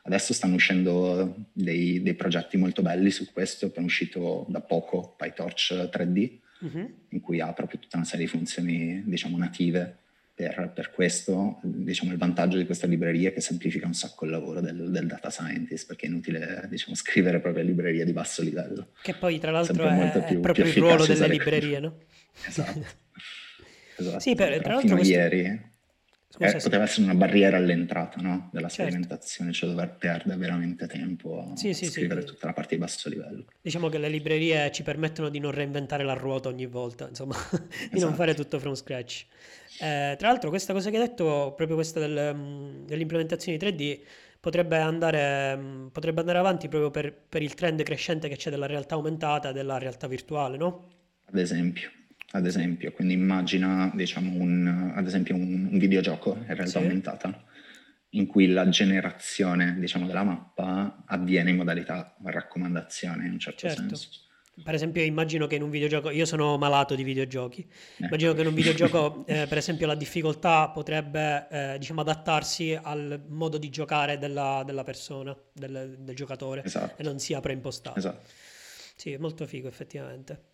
adesso stanno uscendo dei, dei, progetti molto belli su questo, è uscito da poco PyTorch 3D, uh-huh. Mhm. in cui ha proprio tutta una serie di funzioni, diciamo, native per, per, questo, diciamo, il vantaggio di questa libreria è che semplifica un sacco il lavoro del, del data scientist, perché è inutile diciamo, scrivere proprio librerie di basso livello. Che poi tra l'altro è, più, è, proprio il ruolo delle librerie, no? Esatto. esatto. Sì, per, tra l'altro... Questo... ieri Scusa, eh, poteva essere una barriera all'entrata no? della certo. sperimentazione, cioè dover perdere veramente tempo a, sì, sì, scrivere sì. tutta la parte di basso livello. Diciamo che le librerie ci permettono di non reinventare la ruota ogni volta, insomma, esatto. di non fare tutto from scratch. Eh, tra l'altro questa cosa che hai detto, proprio questa del, mm, dell'implementazione di 3D, potrebbe andare, mm, potrebbe andare avanti proprio per, per il trend crescente che c'è della realtà aumentata e della realtà virtuale, no? Ad esempio ad esempio, quindi immagina diciamo, un, ad esempio un, un videogioco in realtà sì. aumentata in cui la generazione diciamo, della mappa avviene in modalità raccomandazione in un certo, certo. senso. Per esempio, immagino che in un videogioco, io sono malato di videogiochi, immagino che in un videogioco, eh, per esempio, la difficoltà potrebbe eh, diciamo, adattarsi al modo di giocare della, della persona, del, del giocatore, esatto. e non sia preimpostato. Esatto. Sì, è molto figo effettivamente.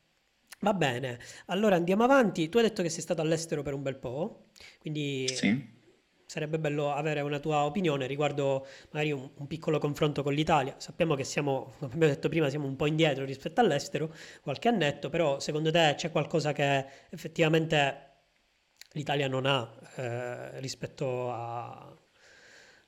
Va bene, allora andiamo avanti. Tu hai detto che sei stato all'estero per un bel po', quindi sì. Sarebbe bello avere una tua opinione riguardo magari un, un, piccolo confronto con l'Italia. Sappiamo che siamo, come abbiamo detto prima, siamo un po' indietro rispetto all'estero, qualche annetto, però secondo te c'è qualcosa che effettivamente l'Italia non ha eh, rispetto a,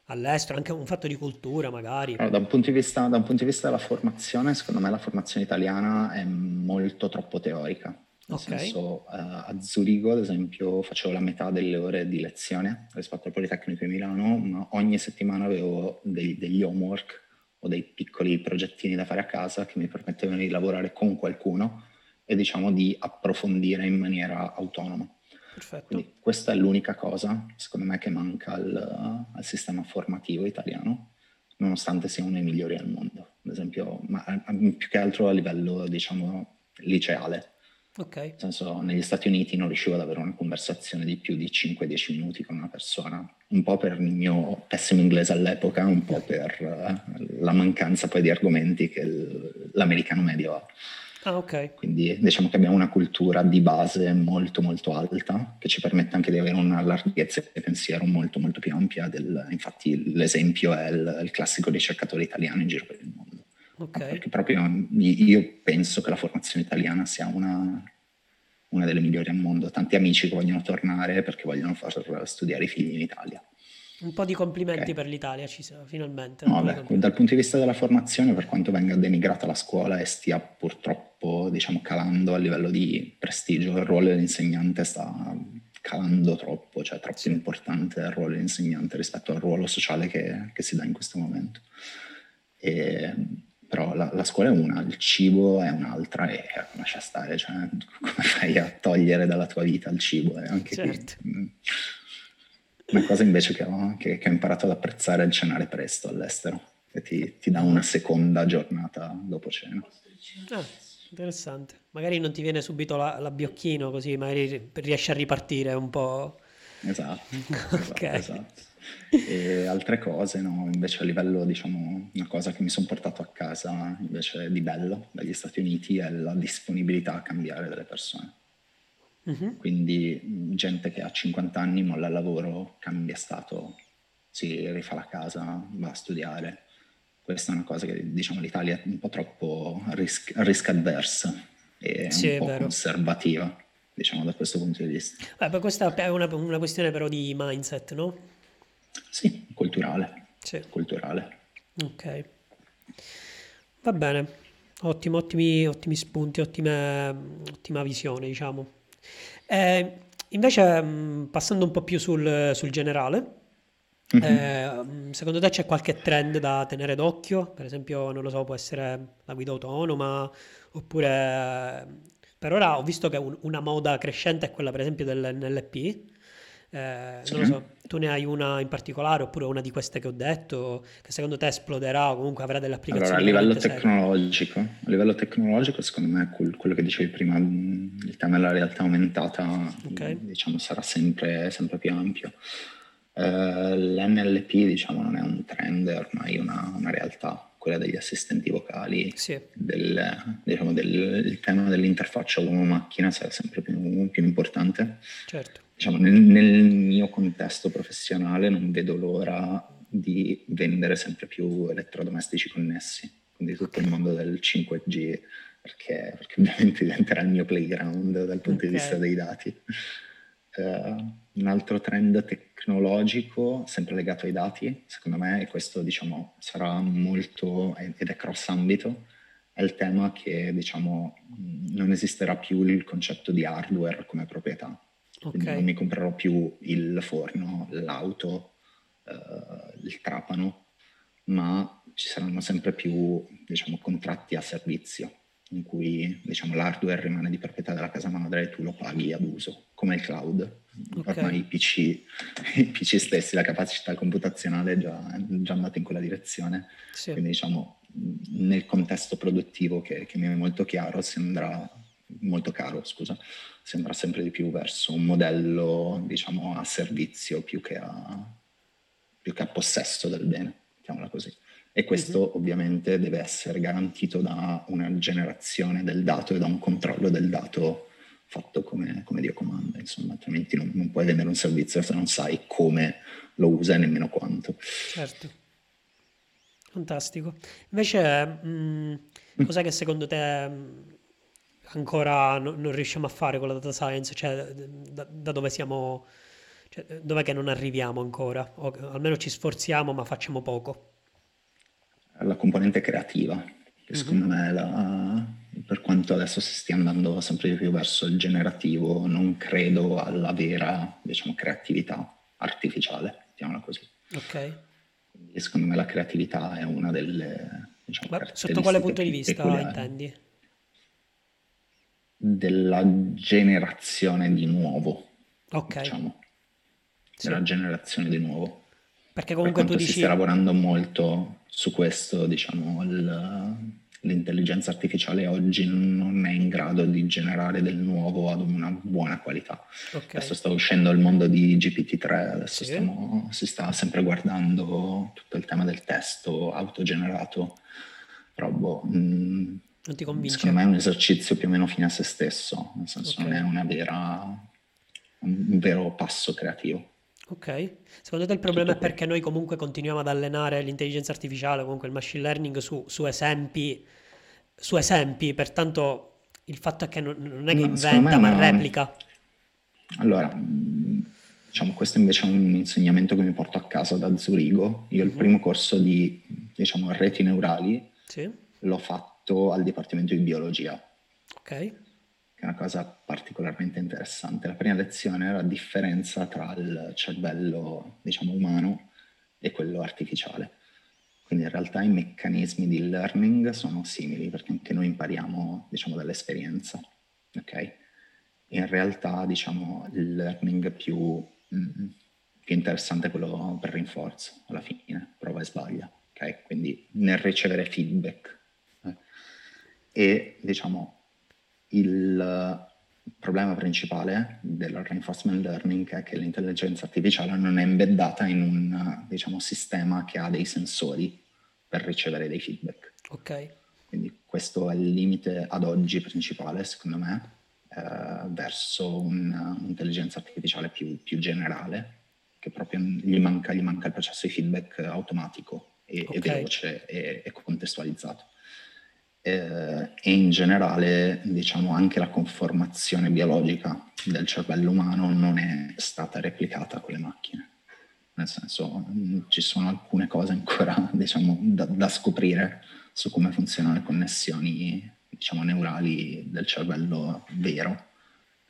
all'estero, anche un fatto di cultura magari. Allora, da, un vista, da un punto di vista della formazione, secondo me la formazione italiana è molto troppo teorica. Nel okay. senso, uh, a Zurigo, ad esempio, facevo la metà delle ore di lezione rispetto al Politecnico di Milano, ma ogni settimana avevo dei, degli homework o dei piccoli progettini da fare a casa che mi permettevano di lavorare con qualcuno e diciamo di approfondire in maniera autonoma. Perfetto. Quindi questa è l'unica cosa, secondo me, che manca al, al, sistema formativo italiano, nonostante sia uno dei migliori al mondo. Ad esempio, ma più che altro a livello, diciamo, liceale. Ok. Nel senso, negli Stati Uniti non riuscivo ad avere una conversazione di più di 5-10 minuti con una persona, un po' per il mio pessimo inglese all'epoca, un po' per uh, la mancanza poi di argomenti che l'americano medio ha. Ah, ok. Quindi diciamo che abbiamo una cultura di base molto molto alta che ci permette anche di avere una larghezza di pensiero molto molto più ampia. Del, infatti l'esempio è il, il, classico ricercatore italiano in giro per il mondo. Okay. Perché proprio io penso che la formazione italiana sia una, una delle migliori al mondo. Tanti amici che vogliono tornare perché vogliono far studiare i figli in Italia. Un po' di complimenti okay. per l'Italia, ci sono, finalmente. No, beh, dal punto di vista della formazione, per quanto venga denigrata la scuola e stia purtroppo diciamo, calando a livello di prestigio, il ruolo dell'insegnante sta calando troppo, cioè troppo sì. importante il ruolo dell'insegnante rispetto al ruolo sociale che, che si dà in questo momento. E, però la, la, scuola è una, il cibo è un'altra e lascia stare, cioè come fai a togliere dalla tua vita il cibo? E anche certo. qui, mm, una cosa invece che ho, che, che ho, imparato ad apprezzare è il cenare presto all'estero, che ti, ti dà una seconda giornata dopo cena. Ah, interessante. Magari non ti viene subito la, l'abbiocchino così, magari riesci a ripartire un po'. Esatto, esatto, okay. esatto. E altre cose, no? Invece a livello, diciamo, una cosa che mi sono portato a casa invece di bello dagli Stati Uniti è la disponibilità a cambiare delle persone. Uh-huh. Quindi gente che ha 50 anni molla il lavoro, cambia stato, si rifà la casa, va a studiare. Questa è una cosa che diciamo l'Italia è un po' troppo risk, risk adverse e sì, un po' vero. conservativa, diciamo da questo punto di vista. Beh, questa è una, una, questione però di mindset, no? Sì, culturale. Sì. Culturale. Ok. Va bene. Ottimo, ottimi, ottimi spunti, ottime, ottima visione, diciamo. Eh, invece, passando un po' più sul, sul generale, Mm-hmm. Eh, secondo te c'è qualche trend da tenere d'occhio? Per esempio, non lo so, può essere la guida autonoma, oppure per ora ho visto che un, una moda crescente è quella, per esempio, dell'NLP. Eh, sì. Non lo so, tu ne hai una in particolare oppure una di queste che ho detto che secondo te esploderà o comunque avrà delle applicazioni? Allora, a livello tecnologico, a livello tecnologico, secondo me quello che dicevi prima, il tema della realtà aumentata, okay. diciamo, sarà sempre, sempre più ampio. Uh, L'NLP diciamo non è un trend, è ormai una, una realtà, quella degli assistenti vocali, sì. del, diciamo, del, il tema dell'interfaccia uomo-macchina sarà sempre più, più importante. Certo. Diciamo, nel, nel, mio contesto professionale non vedo l'ora di vendere sempre più elettrodomestici connessi, quindi tutto il mondo del 5G, perché, perché ovviamente diventerà il mio playground dal punto okay. di vista dei dati. Uh, un altro trend tecnologico, sempre legato ai dati, secondo me, e questo diciamo, sarà molto, ed è cross ambito, è il tema che diciamo, non esisterà più il concetto di hardware come proprietà. Okay. non mi comprerò più il forno, l'auto, uh, il trapano, ma ci saranno sempre più diciamo, contratti a servizio in cui diciamo, l'hardware rimane di proprietà della casa madre e tu lo paghi ad uso, come il cloud. Okay. Ormai i PC, i PC, stessi, la capacità computazionale è già, già andata in quella direzione. Sì. Quindi diciamo, nel contesto produttivo che, che mi è molto chiaro, sembra molto caro, scusa, sembra sempre di più verso un modello, diciamo, a servizio più che a, più che a possesso del bene, mettiamola così. E questo mm-hmm. ovviamente deve essere garantito da una generazione del dato e da un controllo del dato fatto come, come Dio comanda, insomma, altrimenti non, non, puoi vendere un servizio se non sai come lo usa e nemmeno quanto. Certo. Fantastico. Invece, mh, mm, mm. cos'è che secondo te mm, ancora no, non riusciamo a fare con la data science? Cioè, da, da dove siamo, cioè, dov'è che non arriviamo ancora? O almeno ci sforziamo ma facciamo poco la componente creativa, che secondo mm-hmm. me la, per quanto adesso si stia andando sempre di più verso il generativo, non credo alla vera diciamo, creatività artificiale, mettiamola così. Ok. Quindi secondo me la creatività è una delle... Diciamo, sotto quale punto di vista peculiari. intendi? Della generazione di nuovo. Ok. Diciamo. Della sì. generazione di nuovo. Perché comunque per tu dici... si sta lavorando molto su questo, diciamo, il, l'intelligenza artificiale oggi non è in grado di generare del nuovo ad una buona qualità. Okay. Adesso sta uscendo il mondo di GPT-3, adesso sì. stiamo, si sta sempre guardando tutto il tema del testo autogenerato, però boh, mh, mm, non ti convince? Secondo me è un esercizio più o meno fine a se stesso, nel senso okay. non è una vera, un vero passo creativo. Ok, secondo te il problema Tutto è perché noi comunque continuiamo ad allenare l'intelligenza artificiale, comunque il machine learning su, su esempi, su esempi, pertanto il fatto è che non, non è che no, inventa ma no. replica. Allora, diciamo, questo invece è un insegnamento che mi porto a casa da Zurigo. Io mm-hmm. il mhm. primo corso di, diciamo, reti neurali sì. l'ho fatto al Dipartimento di Biologia. Ok è una cosa particolarmente interessante. La prima lezione era la differenza tra il cervello, diciamo, umano e quello artificiale. Quindi in realtà i meccanismi di learning sono simili perché anche noi impariamo, diciamo, dall'esperienza, ok? In realtà, diciamo, il learning più, mm, più interessante è quello per rinforzo, alla fine, prova e sbaglia, ok? Quindi nel ricevere feedback. Eh? E, diciamo, il problema principale del reinforcement learning è che l'intelligenza artificiale non è embeddata in un diciamo, sistema che ha dei sensori per ricevere dei feedback. Ok. Quindi questo è il limite ad oggi principale, secondo me. eh, verso un'intelligenza artificiale più, più, generale, che proprio gli manca, gli manca, il processo di feedback automatico e, okay. e veloce e, e contestualizzato. Eh, e in generale, diciamo, anche la conformazione biologica del cervello umano non è stata replicata con le macchine. Nel senso, ci sono alcune cose ancora, diciamo, da, da scoprire su come funzionano le connessioni diciamo, neurali del cervello vero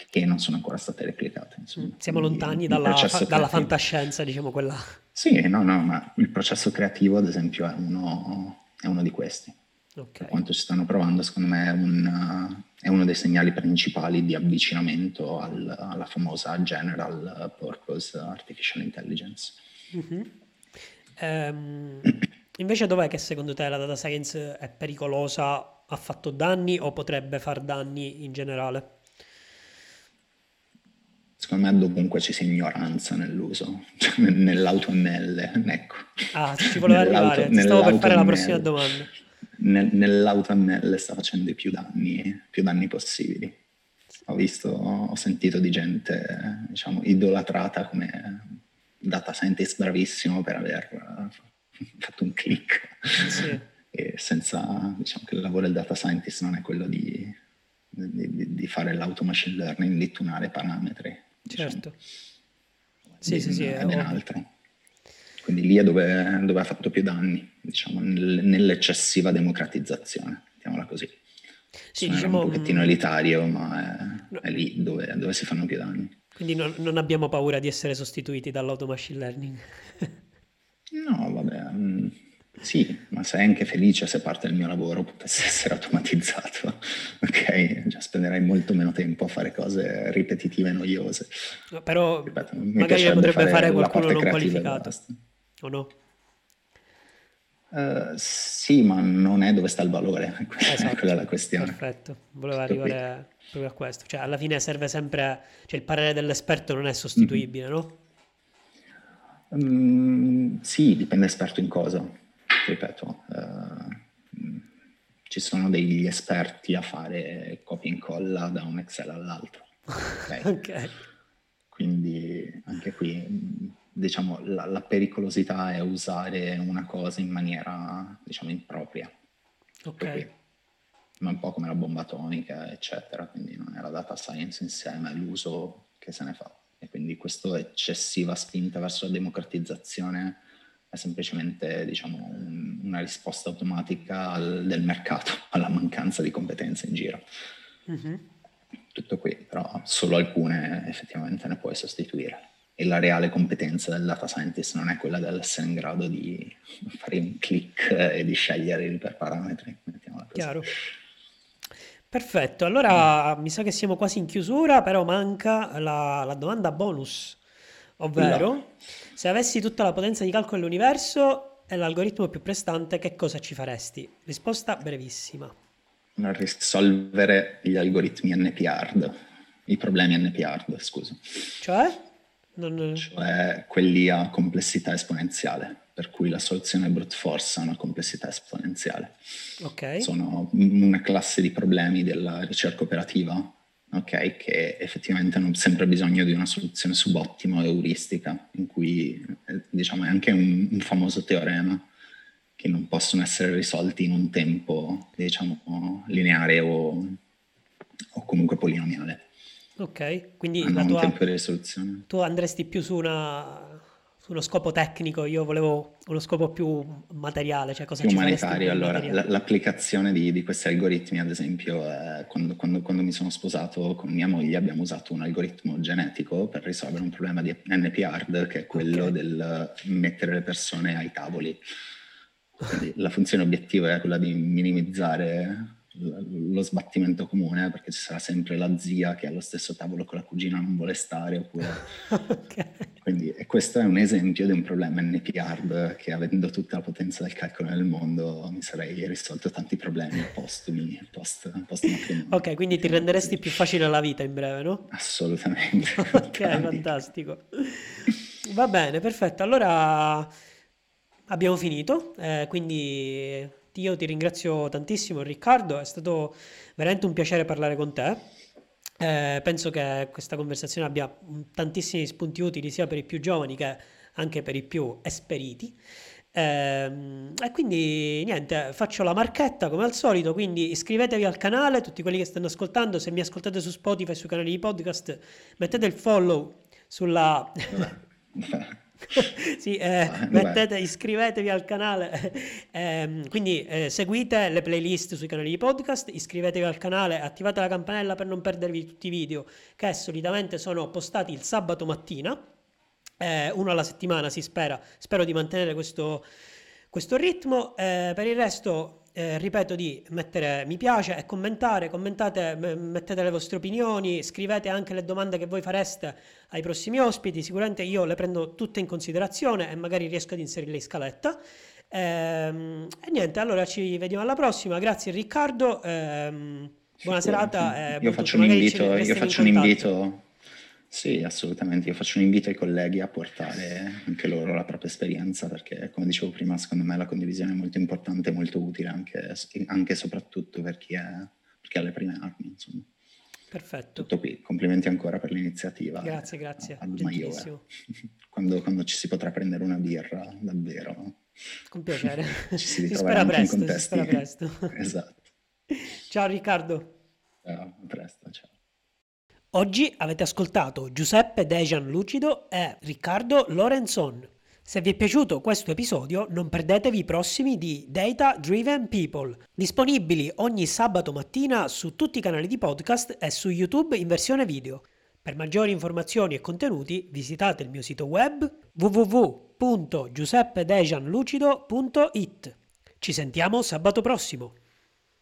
che non sono ancora state replicate. Insomma. Siamo Quindi lontani dalla, fa- dalla, fantascienza, diciamo quella. Sì, no, no, ma il processo creativo, ad esempio, è uno, è uno di questi. Okay. Quanto ci stanno provando, secondo me è, un, è, uno dei segnali principali di avvicinamento al, alla famosa General Purpose Artificial Intelligence. Mm-hmm. Um, invece dov'è che secondo te la data science è pericolosa, ha fatto danni o potrebbe far danni in generale? Secondo me dovunque ci sia ignoranza nell'uso, cioè nell'AutoML, ecco. Ah, ci volevo arrivare, ti stavo per fare la prossima domanda. Nel, nell'AutoML sta facendo più danni, più danni possibili. Ho visto, ho sentito di gente, diciamo, idolatrata come data scientist bravissimo per aver fatto un click. Sì. E senza, diciamo che il lavoro del data scientist non è quello di, di, di fare l'auto machine learning, di tunare parametri Diciamo. Certo. Sì, sì, sì. E ben altre. Quindi lì è dove, dove, ha fatto più danni, diciamo, nell'eccessiva democratizzazione, mettiamola così. Sì, diciamo, un pochettino mm, elitario, ma è, è lì dove, dove, si fanno più danni. Quindi non, non abbiamo paura di essere sostituiti dall'auto machine learning? no, vabbè, mm, sì, ma sei anche felice se parte del mio lavoro potesse essere automatizzato, ok? Cioè, spenderei molto meno tempo a fare cose ripetitive e noiose. No, però Ripeto, magari potrebbe fare, fare qualcuno non qualificato, o no? Uh, sì, ma non è dove sta il valore, esatto, quella è la questione. Perfetto, volevo arrivare qui. proprio a questo. Cioè, alla fine serve sempre, cioè il parere dell'esperto non è sostituibile, mm-hmm. no? Mm, sì, dipende esperto in cosa ripeto, eh, ci sono degli esperti a fare copia e incolla da un Excel all'altro. Okay? okay. Quindi anche qui, diciamo, la, la, pericolosità è usare una cosa in maniera, diciamo, impropria. Ok. Ma un po' come la bomba atomica, eccetera. Quindi non è la data science insieme, è l'uso che se ne fa. E quindi questa eccessiva spinta verso la democratizzazione è semplicemente diciamo, un, una risposta automatica al, del mercato, alla mancanza di competenze in giro. Mm-hmm. Tutto qui, però solo alcune effettivamente ne puoi sostituire. E la reale competenza del data scientist non è quella dell'essere in grado di fare un click e di scegliere i parametri. Chiaro. Perfetto, allora mm. mi sa che siamo quasi in chiusura, però manca la, la domanda bonus, ovvero... No se avessi tutta la potenza di calcolo dell'universo e l'algoritmo più prestante, che cosa ci faresti? Risposta brevissima. Risolvere gli algoritmi NP-hard, i problemi NP-hard, scusa. Cioè? Non... Cioè quelli a complessità esponenziale, per cui la soluzione brute force ha una complessità esponenziale. Ok. Sono una classe di problemi della ricerca operativa ok? Che effettivamente hanno sempre bisogno di una soluzione subottima o euristica, in cui eh, diciamo è anche un, un, famoso teorema che non possono essere risolti in un tempo, diciamo, lineare o, o comunque polinomiale. Ok, quindi la tua. Tu andresti più su una uno scopo tecnico, io volevo uno scopo più materiale, cioè cosa più umanitario. Allora, l- l'applicazione di, di, questi algoritmi, ad esempio, eh, quando, quando, quando, mi sono sposato con mia moglie abbiamo usato un algoritmo genetico per risolvere un problema di NP-hard, che è quello okay. del mettere le persone ai tavoli. Quindi la funzione obiettiva è quella di minimizzare lo sbattimento comune, perché ci sarà sempre la zia che allo stesso tavolo con la cugina non vuole stare, oppure... okay. Quindi questo è un esempio di un problema NP-hard che avendo tutta la potenza del calcolo nel mondo mi sarei risolto tanti problemi postumi, post, post Ok, quindi ti renderesti più facile la vita in breve, no? Assolutamente. ok, fantastico. Va bene, perfetto. Allora abbiamo finito, eh, quindi io ti ringrazio tantissimo Riccardo, è stato veramente un piacere parlare con te. Eh, penso che questa conversazione abbia tantissimi spunti utili sia per i più giovani che anche per i più esperiti. Eh, e quindi niente, faccio la marchetta come al solito, quindi iscrivetevi al canale, tutti quelli che stanno ascoltando, se mi ascoltate su Spotify, sui canali di podcast, mettete il follow sulla... sì, eh, mettete, iscrivetevi al canale, eh, quindi eh, seguite le playlist sui canali di podcast, iscrivetevi al canale, attivate la campanella per non perdervi tutti i video che solitamente sono postati il sabato mattina, eh, uno alla settimana si spera, spero di mantenere questo, questo ritmo, eh, per il resto eh, ripeto di mettere mi piace e commentare, commentate, m- mettete le vostre opinioni, scrivete anche le domande che voi fareste ai prossimi ospiti, sicuramente io le prendo tutte in considerazione e magari riesco ad inserirle in scaletta. Ehm, e niente, allora ci vediamo alla prossima, grazie Riccardo, ehm, buona serata. io faccio un invito, io faccio un invito sì, assolutamente. Io faccio un invito ai colleghi a portare anche loro la propria esperienza, perché come dicevo prima, secondo me la condivisione è molto importante e molto utile anche, e soprattutto per chi, è, per chi, ha le prime armi. Insomma. Perfetto. Tutto qui. Complimenti ancora per l'iniziativa. Grazie, grazie. Ad quando, quando, ci si potrà prendere una birra, davvero. Con piacere. ci si, si spera presto, si spera presto. esatto. Ciao Riccardo. Ciao, a presto, ciao. Oggi avete ascoltato Giuseppe Dejan Lucido e Riccardo Lorenzon. Se vi è piaciuto questo episodio non perdetevi i prossimi di Data Driven People, disponibili ogni sabato mattina su tutti i canali di podcast e su YouTube in versione video. Per maggiori informazioni e contenuti visitate il mio sito web www.giuseppedejanlucido.it. Ci sentiamo sabato prossimo!